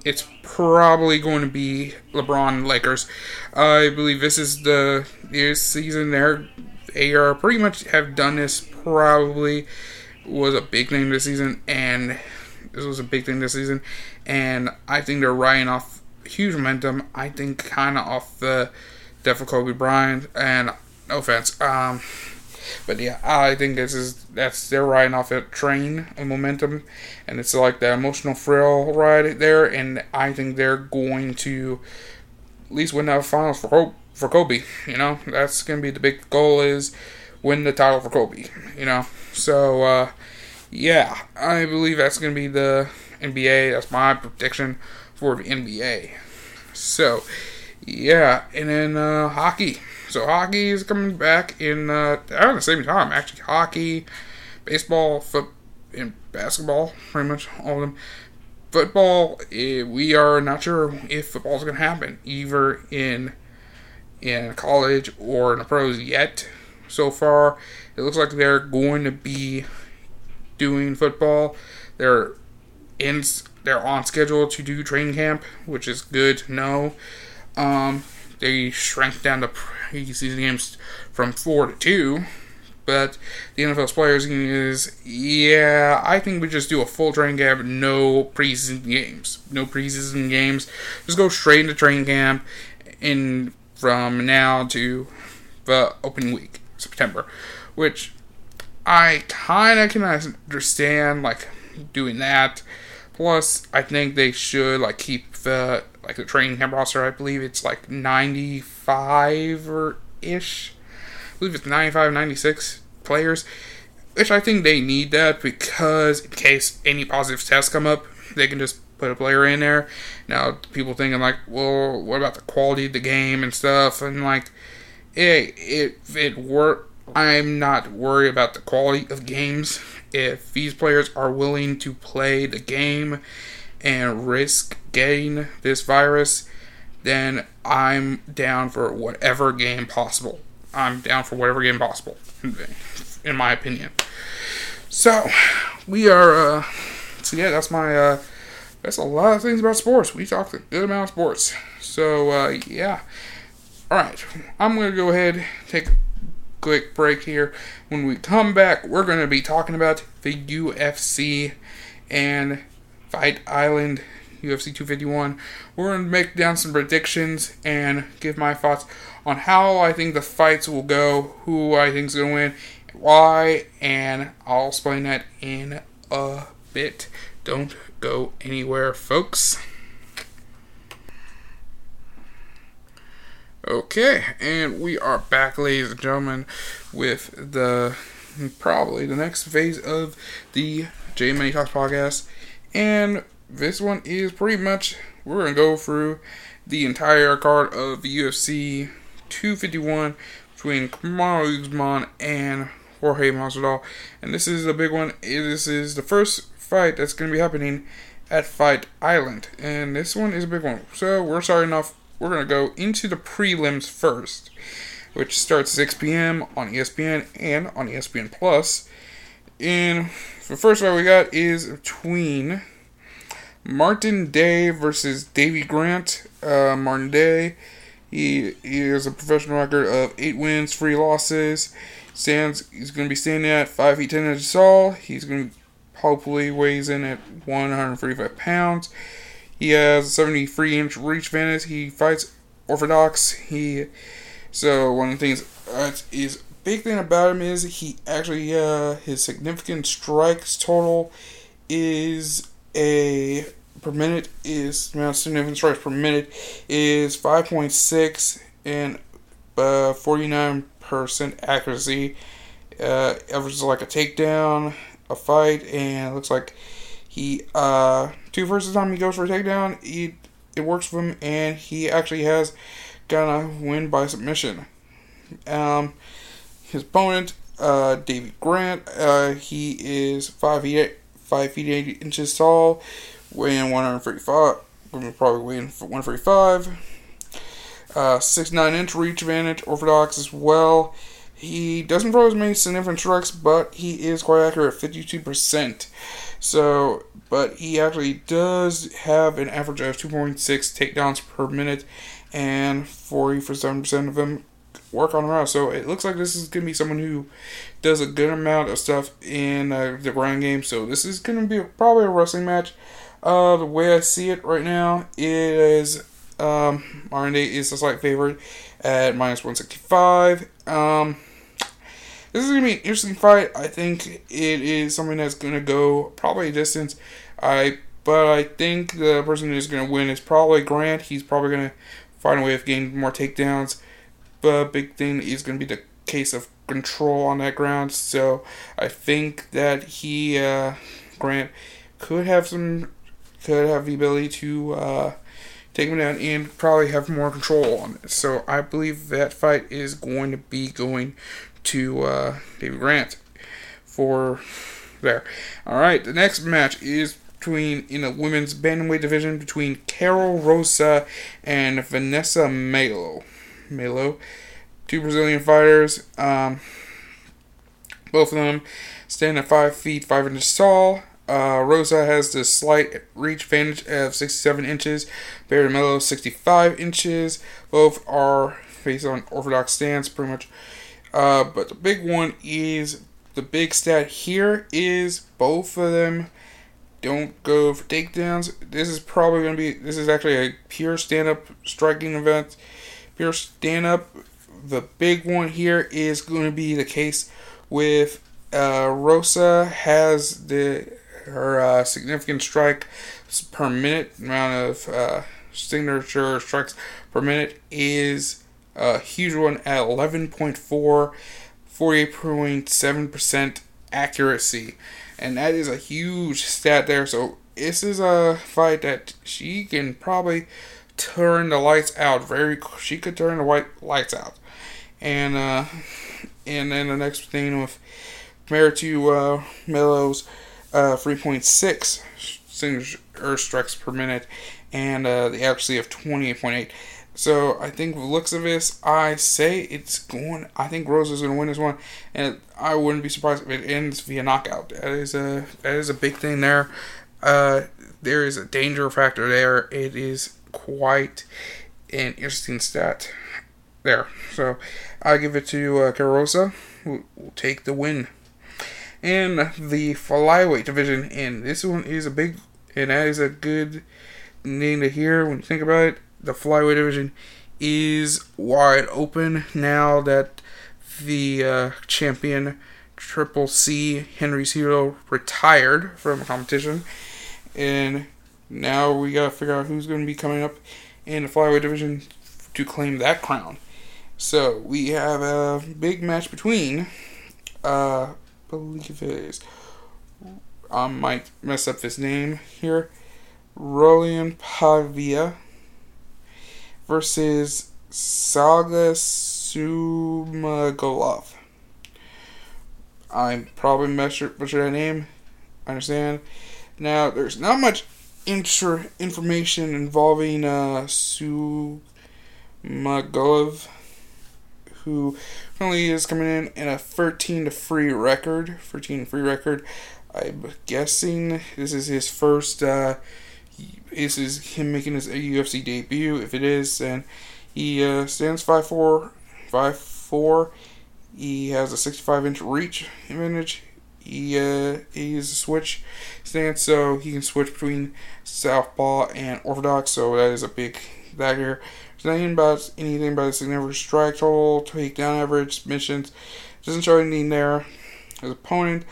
it's probably going to be LeBron Lakers. I believe this is the this season. They're they are pretty much have done this. Probably was a big thing this season, and this was a big thing this season, and I think they're riding off huge momentum. I think kind of off the death of Kobe Bryant, and no offense, um, but yeah, I think this is that's they're riding off a train of momentum, and it's like the emotional thrill ride there, and I think they're going to at least win that finals for hope for Kobe. You know, that's gonna be the big goal is win the title for Kobe. You know, so. uh yeah, I believe that's to be the NBA. That's my prediction for the NBA. So, yeah, and then uh, hockey. So hockey is coming back in uh, at the same time. Actually, hockey, baseball, foot, and basketball. Pretty much all of them. Football, eh, we are not sure if football is going to happen either in in college or in the pros yet. So far, it looks like they're going to be doing football. They're in they're on schedule to do training camp, which is good to know. Um, they shrank down the preseason games from four to two, but the NFL's players is yeah. I think we just do a full training camp, no preseason games, no preseason games. Just go straight into training camp, and from now to the opening week, September, which I kind of can understand like doing that. Plus, I think they should like keep the like the training camp roster. I believe it's like 95 or ish. I believe it's 95, 96 players, which I think they need that because in case any positive tests come up, they can just put a player in there. Now, people thinking like, well, what about the quality of the game and stuff? And like, hey, if it work I'm not worried about the quality of games. If these players are willing to play the game and risk getting this virus, then I'm down for whatever game possible. I'm down for whatever game possible, in my opinion. So, we are, uh, so yeah, that's my, uh, that's a lot of things about sports. We talked a good amount of sports. So, uh, yeah. Alright, I'm going to go ahead take a quick break here. When we come back, we're going to be talking about the UFC and Fight Island UFC 251. We're going to make down some predictions and give my thoughts on how I think the fights will go, who I think is going to win, why, and I'll explain that in a bit. Don't go anywhere, folks. Okay, and we are back, ladies and gentlemen, with the probably the next phase of the J Money Talks podcast. And this one is pretty much we're gonna go through the entire card of UFC 251 between Kamaru Usman and Jorge Masvidal, and this is a big one. This is the first fight that's gonna be happening at Fight Island, and this one is a big one. So we're starting off we're to go into the prelims first, which starts 6 p.m. on ESPN and on ESPN Plus. And the first fight we got is between Martin Day versus Davey Grant. Uh, Martin Day, he, he has a professional record of eight wins, three losses. Stands, he's going to be standing at five feet ten inches tall. He's going to hopefully weighs in at 135 pounds. He has a 73 inch reach advantage. He fights orthodox. He so one of the things that is big thing about him is he actually uh, his significant strikes total is a per minute is amount significant strikes per minute is 5.6 and uh, 49% accuracy. Uh, averages like a takedown, a fight, and looks like he uh two first time he goes for a takedown, he it works for him, and he actually has gonna win by submission. Um, his opponent, uh, David Grant, uh, he is five feet eight, five feet eight inches tall, weighing 135, probably weighing 135. Uh, six nine inch reach advantage, orthodox as well. He doesn't throw as many significant strikes, but he is quite accurate, 52%. So, but he actually does have an average of 2.6 takedowns per minute, and 47% of them work on the ground. So it looks like this is going to be someone who does a good amount of stuff in uh, the ground game. So this is going to be probably a wrestling match. Uh, the way I see it right now is um, R&D is a slight favorite at minus 165. Um, this is gonna be an interesting fight. I think it is something that's gonna go probably a distance. I but I think the person who's gonna win is probably Grant. He's probably gonna find a way of getting more takedowns. But big thing is gonna be the case of control on that ground. So I think that he uh, Grant could have some could have the ability to uh, take him down and probably have more control on it. So I believe that fight is going to be going to uh, David Grant for there. All right, the next match is between in the women's bantamweight division between Karol Rosa and Vanessa Melo. Melo, two Brazilian fighters. Um, both of them stand at five feet five inches tall. Uh, Rosa has the slight reach advantage of 67 inches. Barry Melo 65 inches. Both are based on orthodox stance, pretty much uh, but the big one is the big stat here is both of them don't go for takedowns. This is probably going to be, this is actually a pure stand up striking event. Pure stand up. The big one here is going to be the case with uh, Rosa has the her uh, significant strike per minute amount of uh, signature strikes per minute is a huge one at 11.4, 48.7% accuracy. And that is a huge stat there. So this is a fight that she can probably turn the lights out very she could turn the white lights out and uh And then the next thing with compared to uh, Melo's uh, 3.6 signature Earth strikes per minute and uh, the accuracy of 28.8. So I think with looks of this, I say it's going. I think Rose is going to win this one, and I wouldn't be surprised if it ends via knockout. That is a that is a big thing there. Uh, there is a danger factor there. It is quite an interesting stat there. So I give it to uh, Carosa, who will take the win. In the flyweight division, and this one is a big, and that is a good name to hear when you think about it the flyweight division is wide open now that the uh, champion Triple C Henry Cejudo retired from competition, and now we gotta figure out who's to be coming up in the flyweight division to claim that crown. So we have a big match between, uh, I believe it is. I might mess up his name here. Rolian Pavia versus Saga Sumagolov. I'm probably butchered that name. I understand. Now, there's not much inter- information involving uh, Sumagolov, who currently is coming in in a 13 to free record. 13 free record. I'm guessing this is his first uh, this is him making his UFC debut. If it is, then he uh, stands 5'4", 5'4". He has a 65 inch reach advantage. He uh, he is a switch stance, so he can switch between southpaw and orthodox. So that is a big dagger. Nothing about anything about his significant strike total, takedown average, submissions. Doesn't show anything there. His opponent,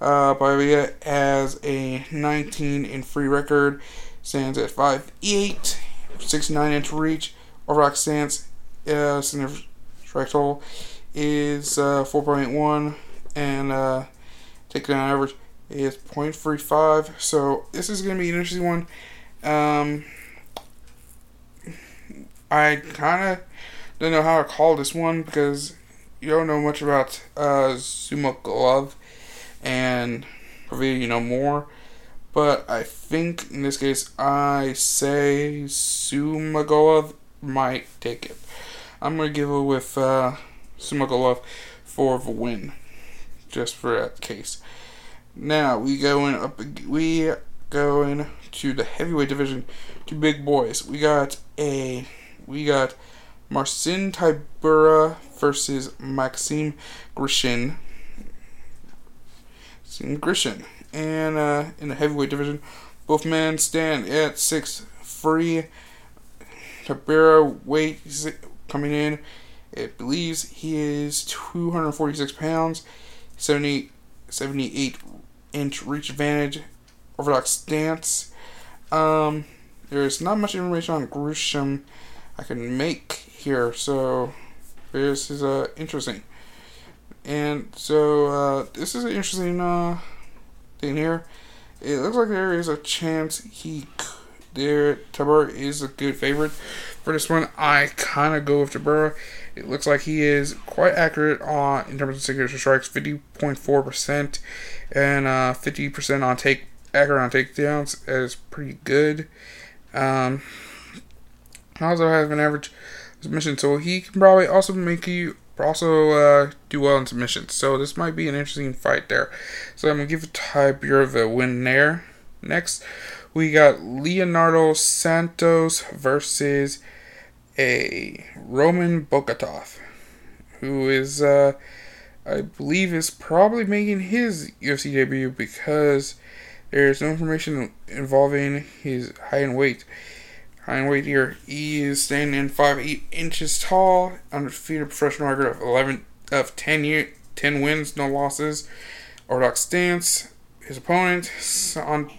uh, Baivia, has a 19 in free record stands at 5'8", 69 inch reach. Orthodox stance, uh, significant strike total is uh, 4.81, and uh, takedown average is 0.35. So this is going to be an interesting one. Um, I kind of don't know how to call this one because you don't know much about uh, Sumo Glove and probably you know more. But I think in this case, I say Sumagolov might take it. I'm going to give it with uh, Sumagolov for the win, just for that case. Now we going up. We going to the heavyweight division. Two big boys. We got a. We got Marcin Tybura versus Maxim Grishin. Grishin and uh, in the heavyweight division, both men stand at six free. Tybura weight coming in, it believes he is 246 pounds, 70, 78 inch reach advantage, orthodox stance. Um, there's not much information on Grisham I can make here, so this is uh, interesting. And so uh, this is an interesting uh, thing here. It looks like there is a chance he there Tybura is a good favorite for this one. I kind of go with Tybura. It looks like he is quite accurate on in terms of signature strikes, fifty point four percent, and uh, fifty percent on take accurate on takedowns. Is pretty good. Um, also has an average submission, so he can probably also make you also uh, do well in submissions. So this might be an interesting fight there. So I'm gonna give Tybura the win there. Next, we got Leonardo Santos versus a Roman Bogatov, who is uh, I believe is probably making his UFC debut because there's no information involving his height and weight. Height weight here. He is standing 5 8 inches tall, undefeated professional record of 11 of 10 year, 10 wins, no losses. Orthodox stance. His opponent on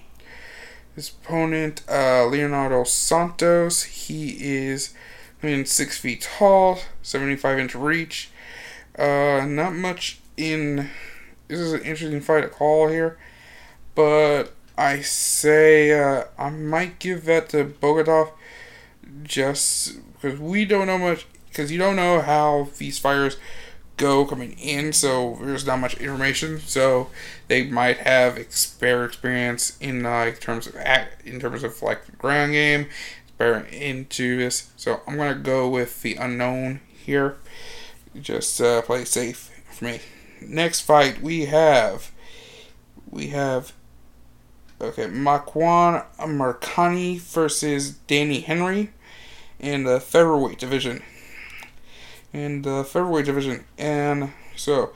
his opponent uh, Leonardo Santos. He is I mean, six feet tall, 75 inch reach. Uh, not much in. This is an interesting fight to call here, but I say uh, I might give that to Bogatov just because we don't know much because you don't know how these fighters go coming in, so there's not much information. So they might have better experience in like terms of act, in terms of like ground game, better into this. So I'm gonna go with the unknown here. Just uh, play safe for me. Next fight we have we have okay Makwan Amirkhani versus Danny Henry in the featherweight division in the featherweight division. And so,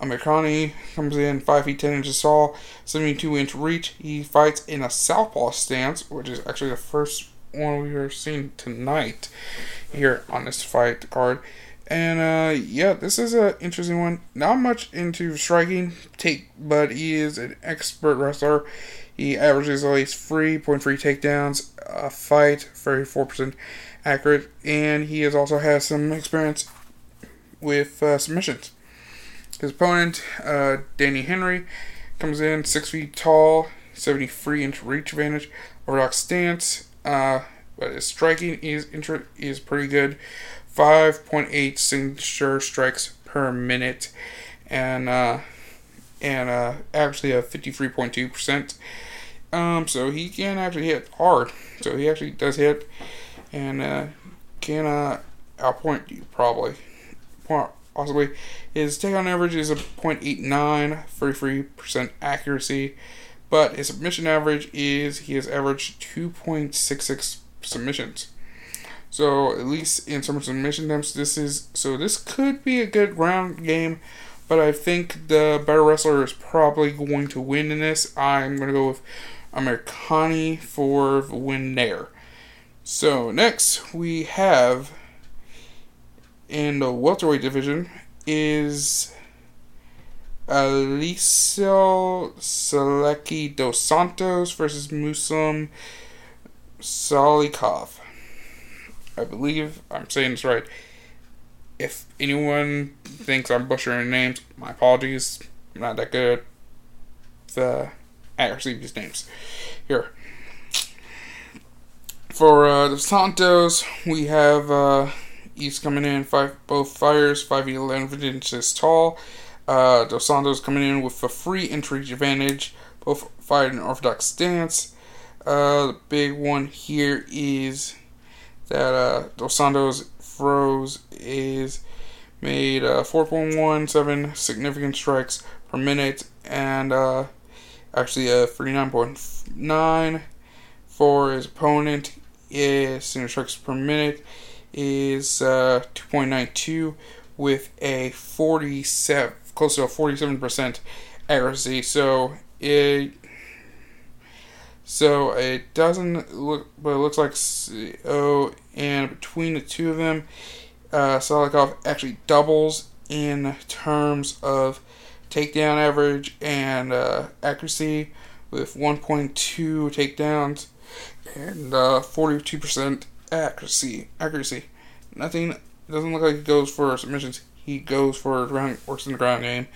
Amirkhani comes in 5 feet 10 inches tall, 72 inch reach. He fights in a southpaw stance, which is actually the first one we are seeing tonight here on this fight card. And uh, yeah, this is an interesting one. Not much into striking, take, but he is an expert wrestler. He averages at least 3.3 takedowns a fight, 34% accurate, and he has also has some experience with uh, submissions. His opponent, uh, Danny Henry, comes in six feet tall, 73 inch reach advantage, orthodox stance, uh, but his striking is is pretty good, 5.8 signature strikes per minute, and uh, and uh, actually a 53.2 percent. Um, so he can actually hit hard. So he actually does hit, and uh, can uh, outpoint you probably possibly. His take on average is a 0.89, 33% accuracy, but his submission average is he has averaged 2.66 submissions. So at least in terms of submission attempts, this is so this could be a good round game, but I think the better wrestler is probably going to win in this. I'm gonna go with Amirkhani for the win there. So next we have in the welterweight division is Alicio Seleki dos Santos versus Muslim Salikhov. I believe I'm saying this right. If anyone thinks I'm butchering names, my apologies. I'm not that good at the accuracy of these names. Here. For uh, the Santos, we have uh, He's coming in five both fires, five feet eleven inches tall. Uh, Dos Santos coming in with a free entry advantage, both fired in orthodox stance. Uh, the big one here is that uh, Dos Santos throws is made uh, 4.17 significant strikes per minute and uh, actually a uh, 39.9 for his opponent is significant strikes per minute is uh, 2.92 with a 47, close to a 47% accuracy. So it, so it doesn't look, but it looks like oh, and between the two of them, uh, Salikhov actually doubles in terms of takedown average and uh, accuracy with 1.2 takedowns and uh, 42% accuracy. Accuracy. Nothing. Doesn't look like he goes for submissions. He goes for ground. Works in the ground game.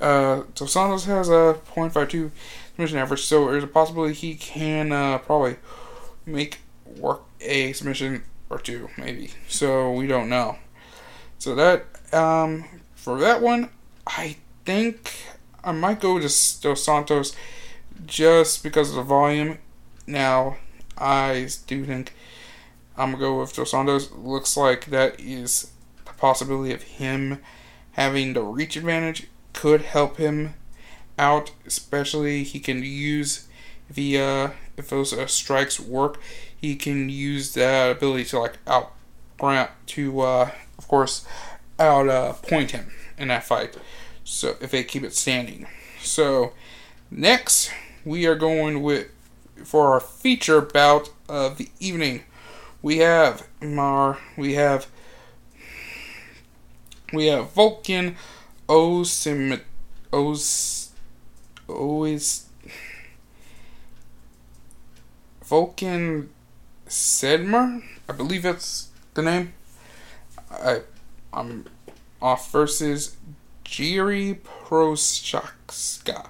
Uh, so Santos has a .52 submission average, so there's a possibility he can uh, probably make work a submission or two, maybe. So we don't know. So that um, for that one, I think I might go to Dos Santos just because of the volume. Now, I do think I'm gonna go with Dos Santos. Looks like that is possibility of him having the reach advantage could help him out, especially he can use the uh, if those uh, strikes work, he can use that ability to like out grant to uh, of course out uh, point him in that fight. So if they keep it standing. So next we are going with for our feature bout of the evening we have Mar, we have we have Volkan Osim Os always Volkan Sedmer, I believe that's the name. I I'm off versus Jiri Prochazka.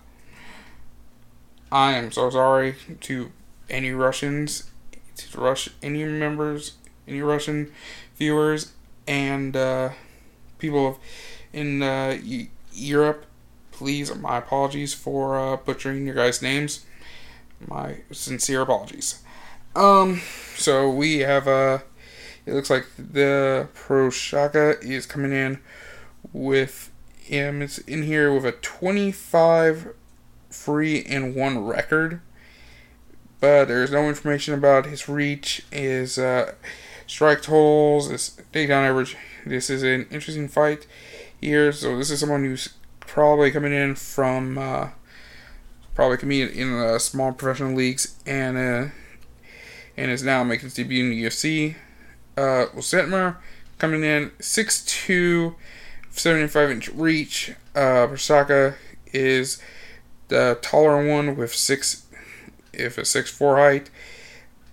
I am so sorry to any Russians to rush any members, any Russian viewers, and uh, people in uh, Europe, please, my apologies for uh, butchering your guys' names. My sincere apologies. Um, so we have uh it looks like the Prochazka is coming in with him. It's in here with a 25 free and one record, but there's no information about his reach, his uh, strike totals, his takedown average. This is an interesting fight here. So this is someone who's probably coming in from uh, probably coming in uh, small professional leagues and uh, and is now making his debut in the UFC uh, coming in 6'2", 75 inch reach. Uh, Prochazka is the taller one with six, if a six four height.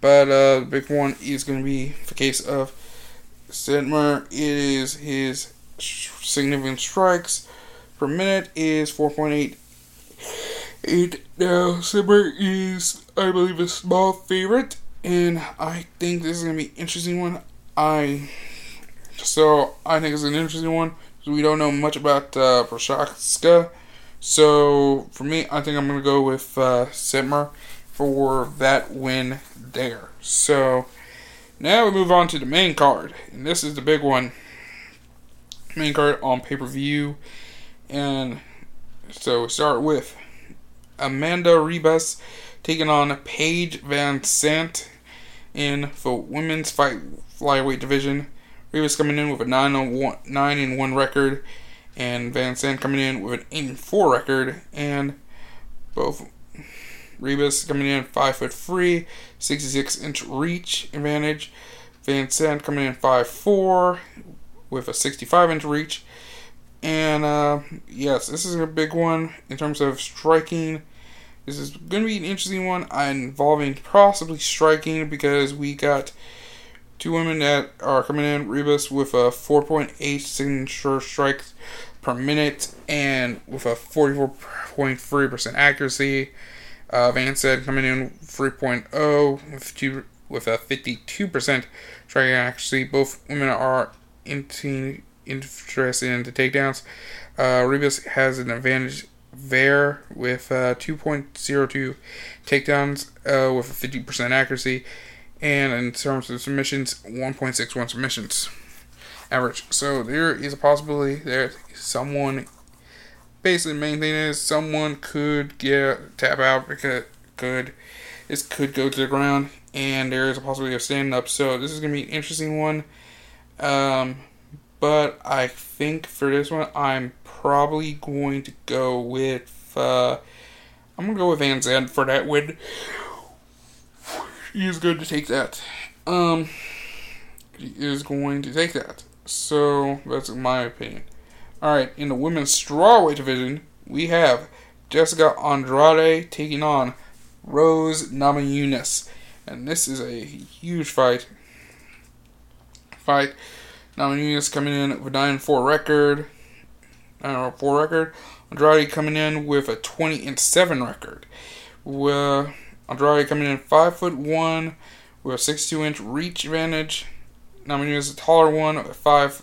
But uh, the big one is going to be the case of Setmer. is his significant strikes per minute is 4.8. Eight now, Setmer is, I believe, a small favorite, and I think this is gonna be interesting one. I so I think it's an interesting one. We don't know much about uh. So for me, I think I'm gonna go with uh, for that win there. So now we move on to the main card, and this is the big one. Main card on pay per view, and so we start with Amanda Ribas taking on Paige VanZant in the women's fight flyweight division. Ribas coming in with a 9 9 and 1 record, and VanZant coming in with an 8 and 4 record, and both Ribas coming in 5 foot free, 66 inch reach advantage. VanZant coming in 5 4 with a 65 inch reach. And uh, yes, this is a big one in terms of striking. This is going to be an interesting one involving possibly striking because we got Two women that are coming in Ribas with a 4.8 signature strikes per minute and with a 44.3% accuracy. Uh, said, coming in 3.0 with two with a 52% striking accuracy. Both women are interested in the takedowns. Uh, Ribas has an advantage there with uh, 2.02 takedowns uh, with a 50% accuracy and in terms of submissions, 1.61 submissions average. So there is a possibility that someone, basically, the main thing is someone could get tap out because could this could go to the ground, and there is a possibility of standing up. So this is gonna be an interesting one. Um, but I think for this one, I'm probably going to go with. Uh, I'm gonna go with VanZant for that win he is going to take that. Um, he is going to take that. So that's my opinion. All right, in the women's strawweight division, we have Jessica Andrade taking on Rose Namajunas, and this is a huge fight. Fight. Namajunas coming in with a 9-4 record. 9-4 record. Andrade coming in with a 20 and 7 record. Well, uh, Andrade coming in five foot one with a 62 inch reach advantage. Is a taller one five,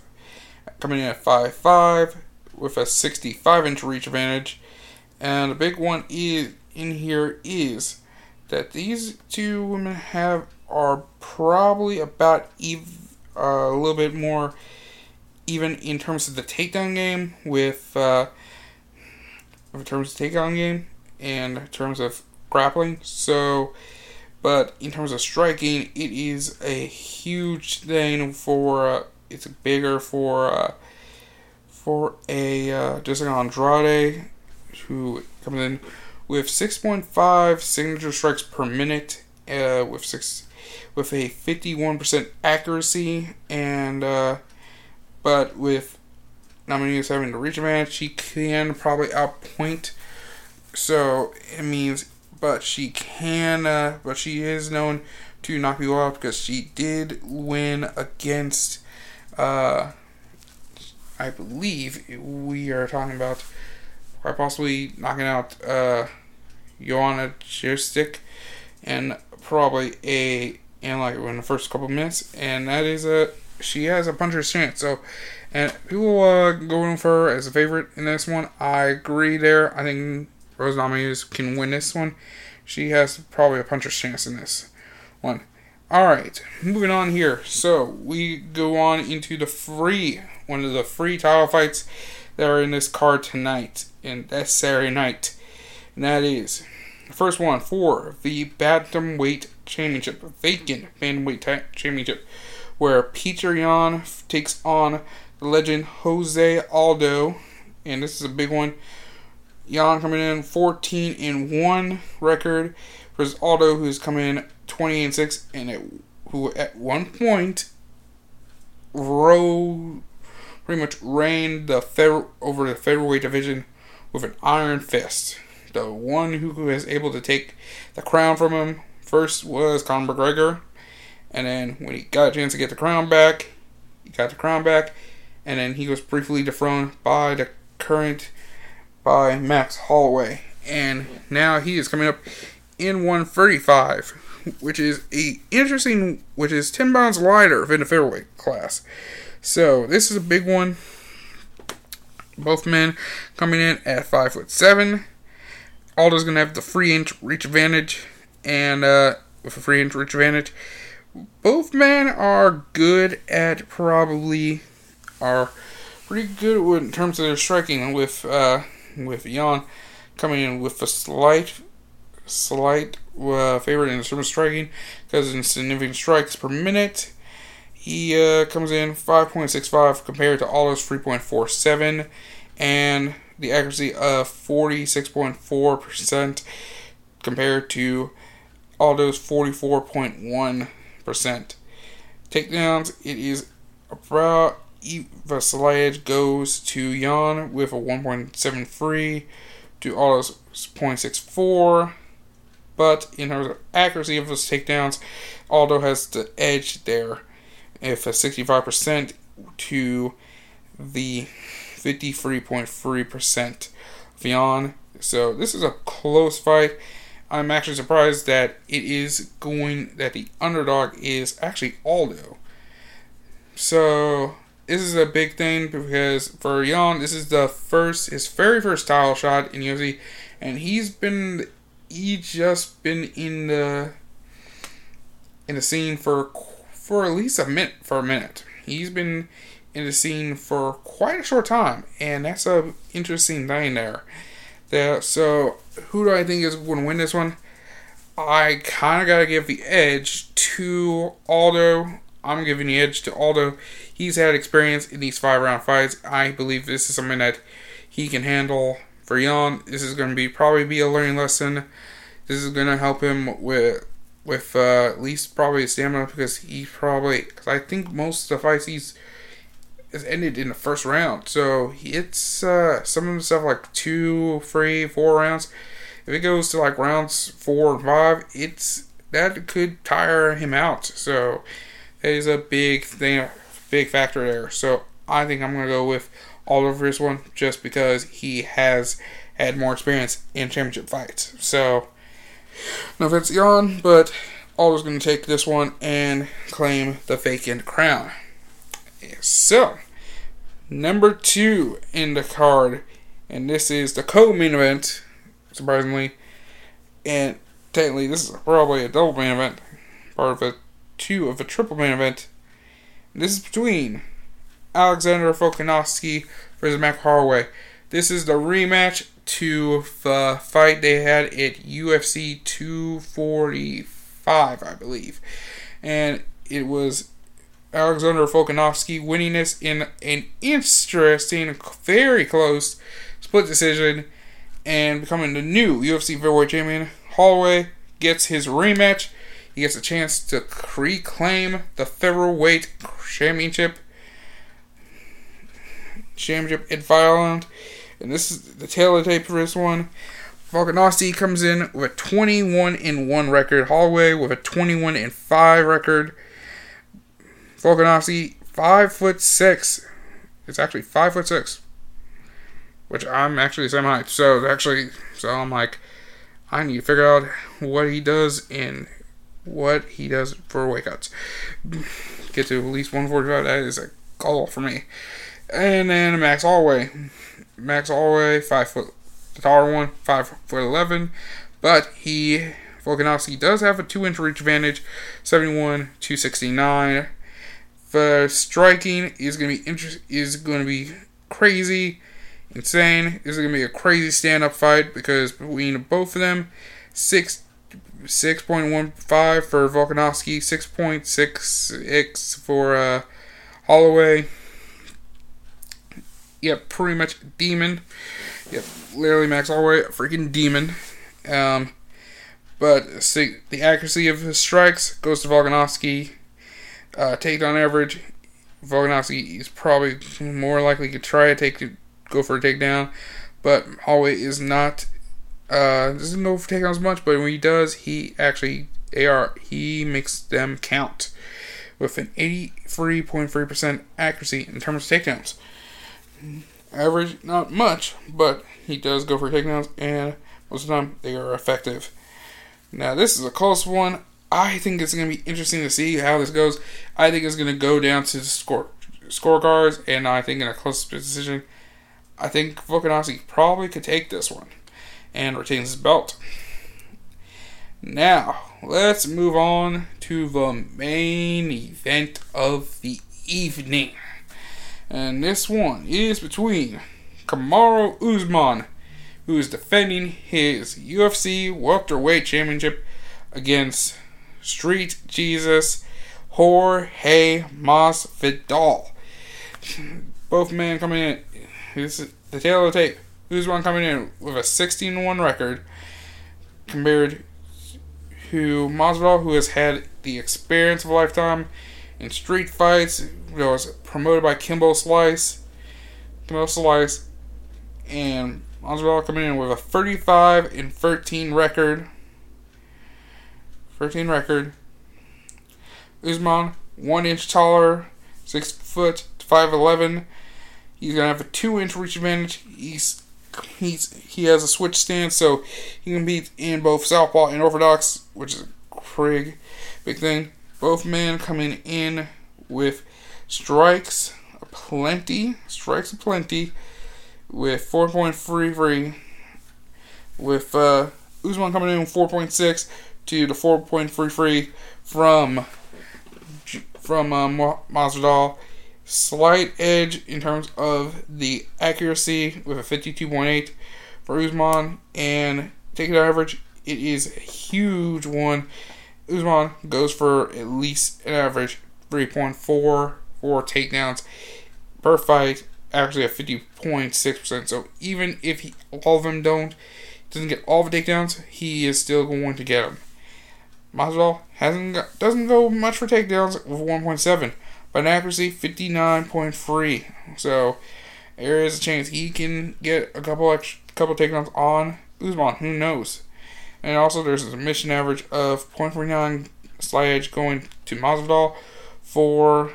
coming in at five five with a 65 inch reach advantage. And a big one is in here is that these two women have are probably about ev- uh, a little bit more even in terms of the takedown game with uh, in terms of takedown game and in terms of grappling. So, but in terms of striking, it is a huge thing for. Uh, it's bigger for uh, for a uh, Jessica Andrade, who comes in with 6.5 signature strikes per minute, uh, with six with a 51% accuracy, and uh, but with Namajunas having the reach a advantage, she can probably outpoint. So it means but she can, uh, but she is known to knock people out because she did win against, uh, I believe we are talking about quite possibly knocking out uh, Joanna Jędrzejczyk and probably a in like in the first couple minutes, and that is a she has a puncher's chance. So And people uh, going for her as a favorite in this one. I agree there. I think Rose Namajunas can win this one. She has probably a puncher's chance in this one. All right, moving on here. So we go on into the free, one of the free title fights that are in this card tonight, and that's Saturday night. And that is the first one for the Bantamweight Championship, vacant Bantamweight t- Championship, where Petr Yan takes on the legend Jose Aldo, and this is a big one. Yan coming in 14 and 1 record versus Aldo, who's coming in 20 and 6, and it, who at one point rode, pretty much reigned the federal, over the featherweight division with an iron fist. The one who was able to take the crown from him first was Conor McGregor, and then when he got a chance to get the crown back, he got the crown back, and then he was briefly dethroned by the current by Max Holloway, and now he is coming up in 135, which is a interesting, which is 10 pounds lighter than the featherweight class. So this is a big one. Both men coming in at five foot seven. Aldo's gonna have the free inch reach advantage, and uh, with a free inch reach advantage, both men are good at probably are pretty good in terms of their striking. With uh, with Yan coming in with a slight slight uh, favorite in of striking because in significant strikes per minute. He uh, comes in 5.65 compared to Aldo's 3.47 and the accuracy of 46.4% compared to Aldo's 44.1%. Takedowns, it is about Slayage goes to Yan with a 1.73 to Aldo's 0.64. But in of accuracy of those takedowns, Aldo has the edge there. If a 65% to the 53.3% of So this is a close fight. I'm actually surprised that it is going that the underdog is actually Aldo. So this is a big thing because for Yan, this is the first his very first title shot in UFC, and he's been he just been in the in the scene for for at least a minute for a minute. He's been in the scene for quite a short time, and that's a interesting thing there. there so, who do I think is going to win this one? I kind of got to give the edge to Aldo. I'm giving the edge to Aldo. He's had experience in these five round fights. I believe this is something that he can handle. For Yan, this is going to be probably be a learning lesson. This is going to help him with with uh, at least probably stamina because he probably because I think most of the fights he's is ended in the first round. So it's uh, some of the stuff like two, three, four rounds. If it goes to like rounds four and five, it's that could tire him out. So that is a big thing, big factor there. So I think I'm gonna go with Oliver this one just because he has had more experience in championship fights. So no offense, Yan, but Oliver's gonna take this one and claim the vacant crown. So, number two in the card, and this is the co-main event, surprisingly, and technically this is probably a double main event, part of a two of a triple main event. This is between Alexander Volkanovski versus Mac Holloway. This is the rematch to the fight they had at UFC 245, I believe, and it was Alexander Volkanovski winning this in an interesting, very close split decision and becoming the new UFC featherweight champion. Holloway gets his rematch. He gets a chance to reclaim the featherweight championship. Championship in Ireland. And this is the tail of the tape for this one. Volkanovski comes in with a 21 in 1 record. Holloway with a 21 in 5 record. Volkanovski, five foot six. It's actually five foot six, which I'm actually the same height. So actually, so I'm like, I need to figure out what he does and what he does for weight cuts. Get to at least 145. That is a goal for me. And then Max Holloway. Max Holloway, five foot the taller one, five foot eleven. But he Volkanovski does have a two inch reach advantage, 71 to 69. The striking is gonna be inter- is gonna be crazy, insane. This is gonna be a crazy stand up fight because between both of them, six 6.15 for Volkanovski, 6.6x for uh, Holloway. Yep, pretty much demon. Yep, literally Max Holloway, freaking demon. Um, but see, the accuracy of his strikes goes to Volkanovski. Uh, takedown average, Volkanovski is probably more likely to try to take to go for a takedown, but Holloway is not uh, doesn't go for takedowns much, but when he does, he actually AR he makes them count with an 83.3% accuracy in terms of takedowns. Average, not much, but he does go for takedowns, and most of the time they are effective. Now, this is a close one. I think it's going to be interesting to see how this goes. I think it's going to go down to the score scorecards, and I think in a close decision, I think Volkanovski probably could take this one and retains his belt. Now, let's move on to the main event of the evening. And this one is between Kamaru Usman, who is defending his UFC welterweight championship against Street Jesus Jorge Masvidal. Both men coming in. This is the tail of the tape. Usman coming in with a 16 1 record compared to Masvidal, who has had the experience of a lifetime in street fights. It Was promoted by Kimbo Slice. Kimbo Slice. And Masvidal coming in with a 35 and 13 record. 13 record. Usman, one inch taller, six foot, 5'11. He's gonna have a two inch reach advantage. He's he's he has a switch stance, so he can beat in both southpaw and orthodox, which is a big, big thing. Both men coming in with strikes plenty, strikes plenty, with 4.33, with uh, Usman coming in 4.6 to the 4.33 from from um, Masvidal slight edge in terms of the accuracy with a 52.8 for Usman and take it average. It is a huge one. Usman goes for at least an average 3.4 for takedowns per fight, actually at 50.6%. So even if he, all of them don't, doesn't get all the takedowns, he is still going to get them. Masvidal hasn't got, doesn't go much for takedowns with 1.7 but an accuracy 59.3. So there is a chance he can get a couple extra, couple takedowns on Usman. Who knows? And also there's a submission average of 0.49 slight edge going to Masvidal for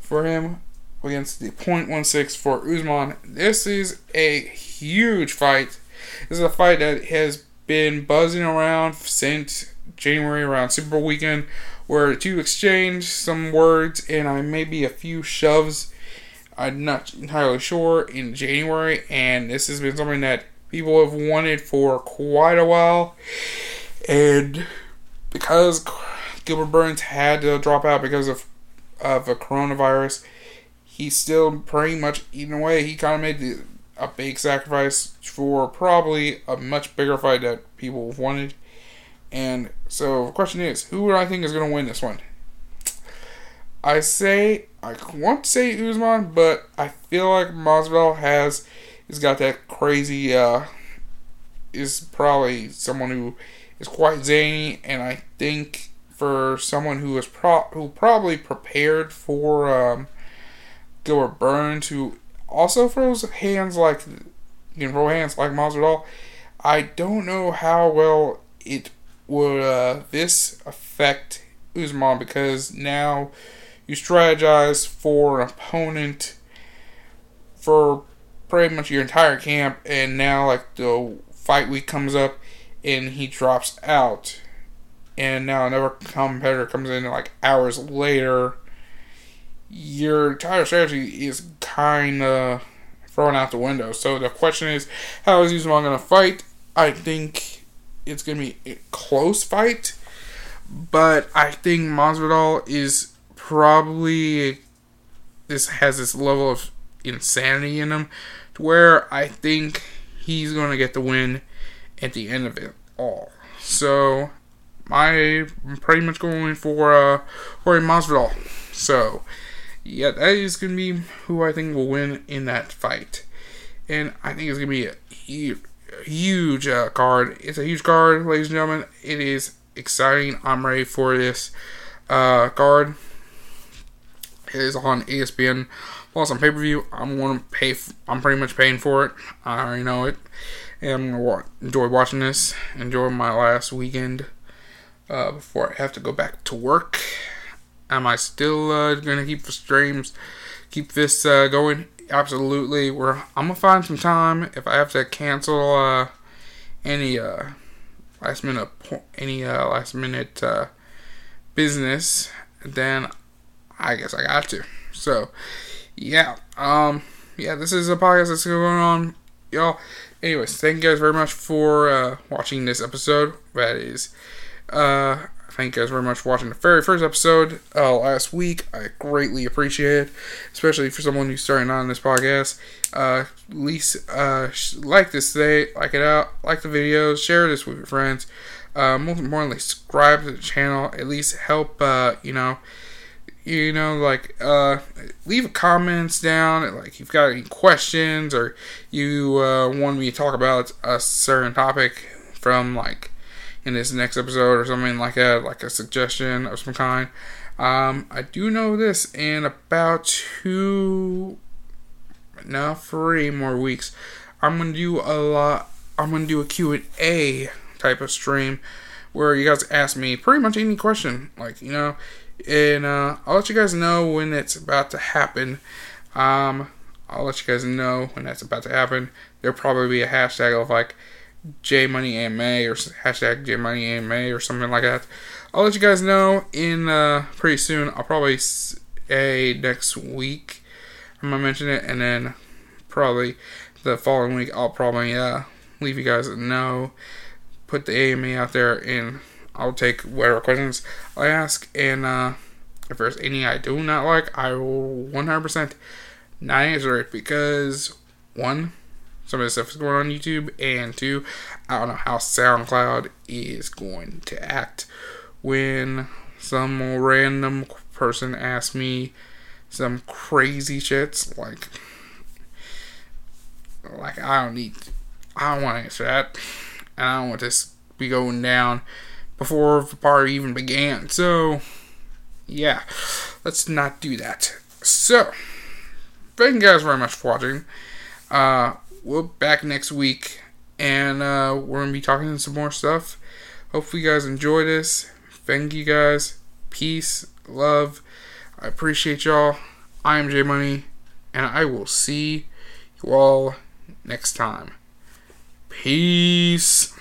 for him against the 0.16 for Usman. This is a huge fight. This is a fight that has been buzzing around since January around Super Bowl weekend where to exchange some words and I maybe a few shoves. I'm not entirely sure in January, and this has been something that people have wanted for quite a while. And because Gilbert Burns had to drop out because of of a coronavirus, he's still pretty much eating away. He kind of made the, a big sacrifice for probably a much bigger fight that people wanted. And so the question is, who do I think is going to win this one? I say I want to say Usman, but I feel like Masvidal has has got that crazy. Uh, is probably someone who is quite zany, and I think for someone who is pro who probably prepared for um, Gilbert Burns, who also throws hands like you can throw hands like Masvidal. I don't know how well it would uh, this affect Usman because now you strategize for an opponent for pretty much your entire camp, and now like the fight week comes up and he drops out, and now another competitor comes in like hours later. your entire strategy is kind of thrown out the window. So the question is, how is Usman going to fight? I think it's going to be a close fight, but I think Masvidal is probably this has this level of insanity in him to where I think he's going to get the win at the end of it all. So I'm pretty much going for uh, Jorge Masvidal. So yeah, that is going to be who I think will win in that fight. And I think it's going to be a huge, uh, card. It's a huge card, ladies and gentlemen. It is exciting. I'm ready for this uh, card. It is on ESPN Plus on pay per view. I'm going to pay. F- I'm pretty much paying for it. I already know it. And going to wa- enjoy watching this. Enjoy my last weekend uh, before I have to go back to work. Am I still uh, gonna keep the streams, keep this uh, going? Absolutely. We're I'm gonna find some time if I have to cancel uh, any uh, last minute any uh, last minute business. Then I guess I got to. So yeah, um, yeah. This is a podcast that's going on, y'all. Anyways, thank you guys very much for uh, watching this episode. That is uh, thank you guys very much for watching the very first episode uh, last week. I greatly appreciate it, especially for someone who's starting on this podcast. Uh, at least uh, like this today, like it out, like the videos, share this with your friends. Uh, most importantly, subscribe to the channel. At least help, uh, you know, you know, like uh, leave comments down. Like if you've got any questions or you uh, want me to talk about a certain topic from like in this next episode or something like that, like a suggestion of some kind. Um, I do know this in about two, no, three more weeks. I'm gonna do a lot. I'm gonna do a Q and A type of stream where you guys ask me pretty much any question, like you know, and uh, I'll let you guys know when it's about to happen. Um, I'll let you guys know when that's about to happen. There'll probably be a hashtag of like J Money AMA or hashtag J Money AMA or something like that. I'll let you guys know in uh, pretty soon. I'll probably say next week. I'm gonna mention it, and then probably the following week I'll probably uh, leave you guys know. Put the AMA out there, and I'll take whatever questions I ask. And uh, if there's any I do not like, I will 100% not answer it because one some of the stuff is going on YouTube, and two, I don't know how SoundCloud is going to act when some random person asks me some crazy shits like like I don't need I don't want to answer that and I don't want this be going down before the party even began so yeah let's not do that so thank you guys very much for watching uh we're back next week and uh, we're gonna be talking some more stuff. Hopefully, you guys enjoy this. Thank you guys. Peace, love. I appreciate y'all. I am J Money, and I will see you all next time. Peace.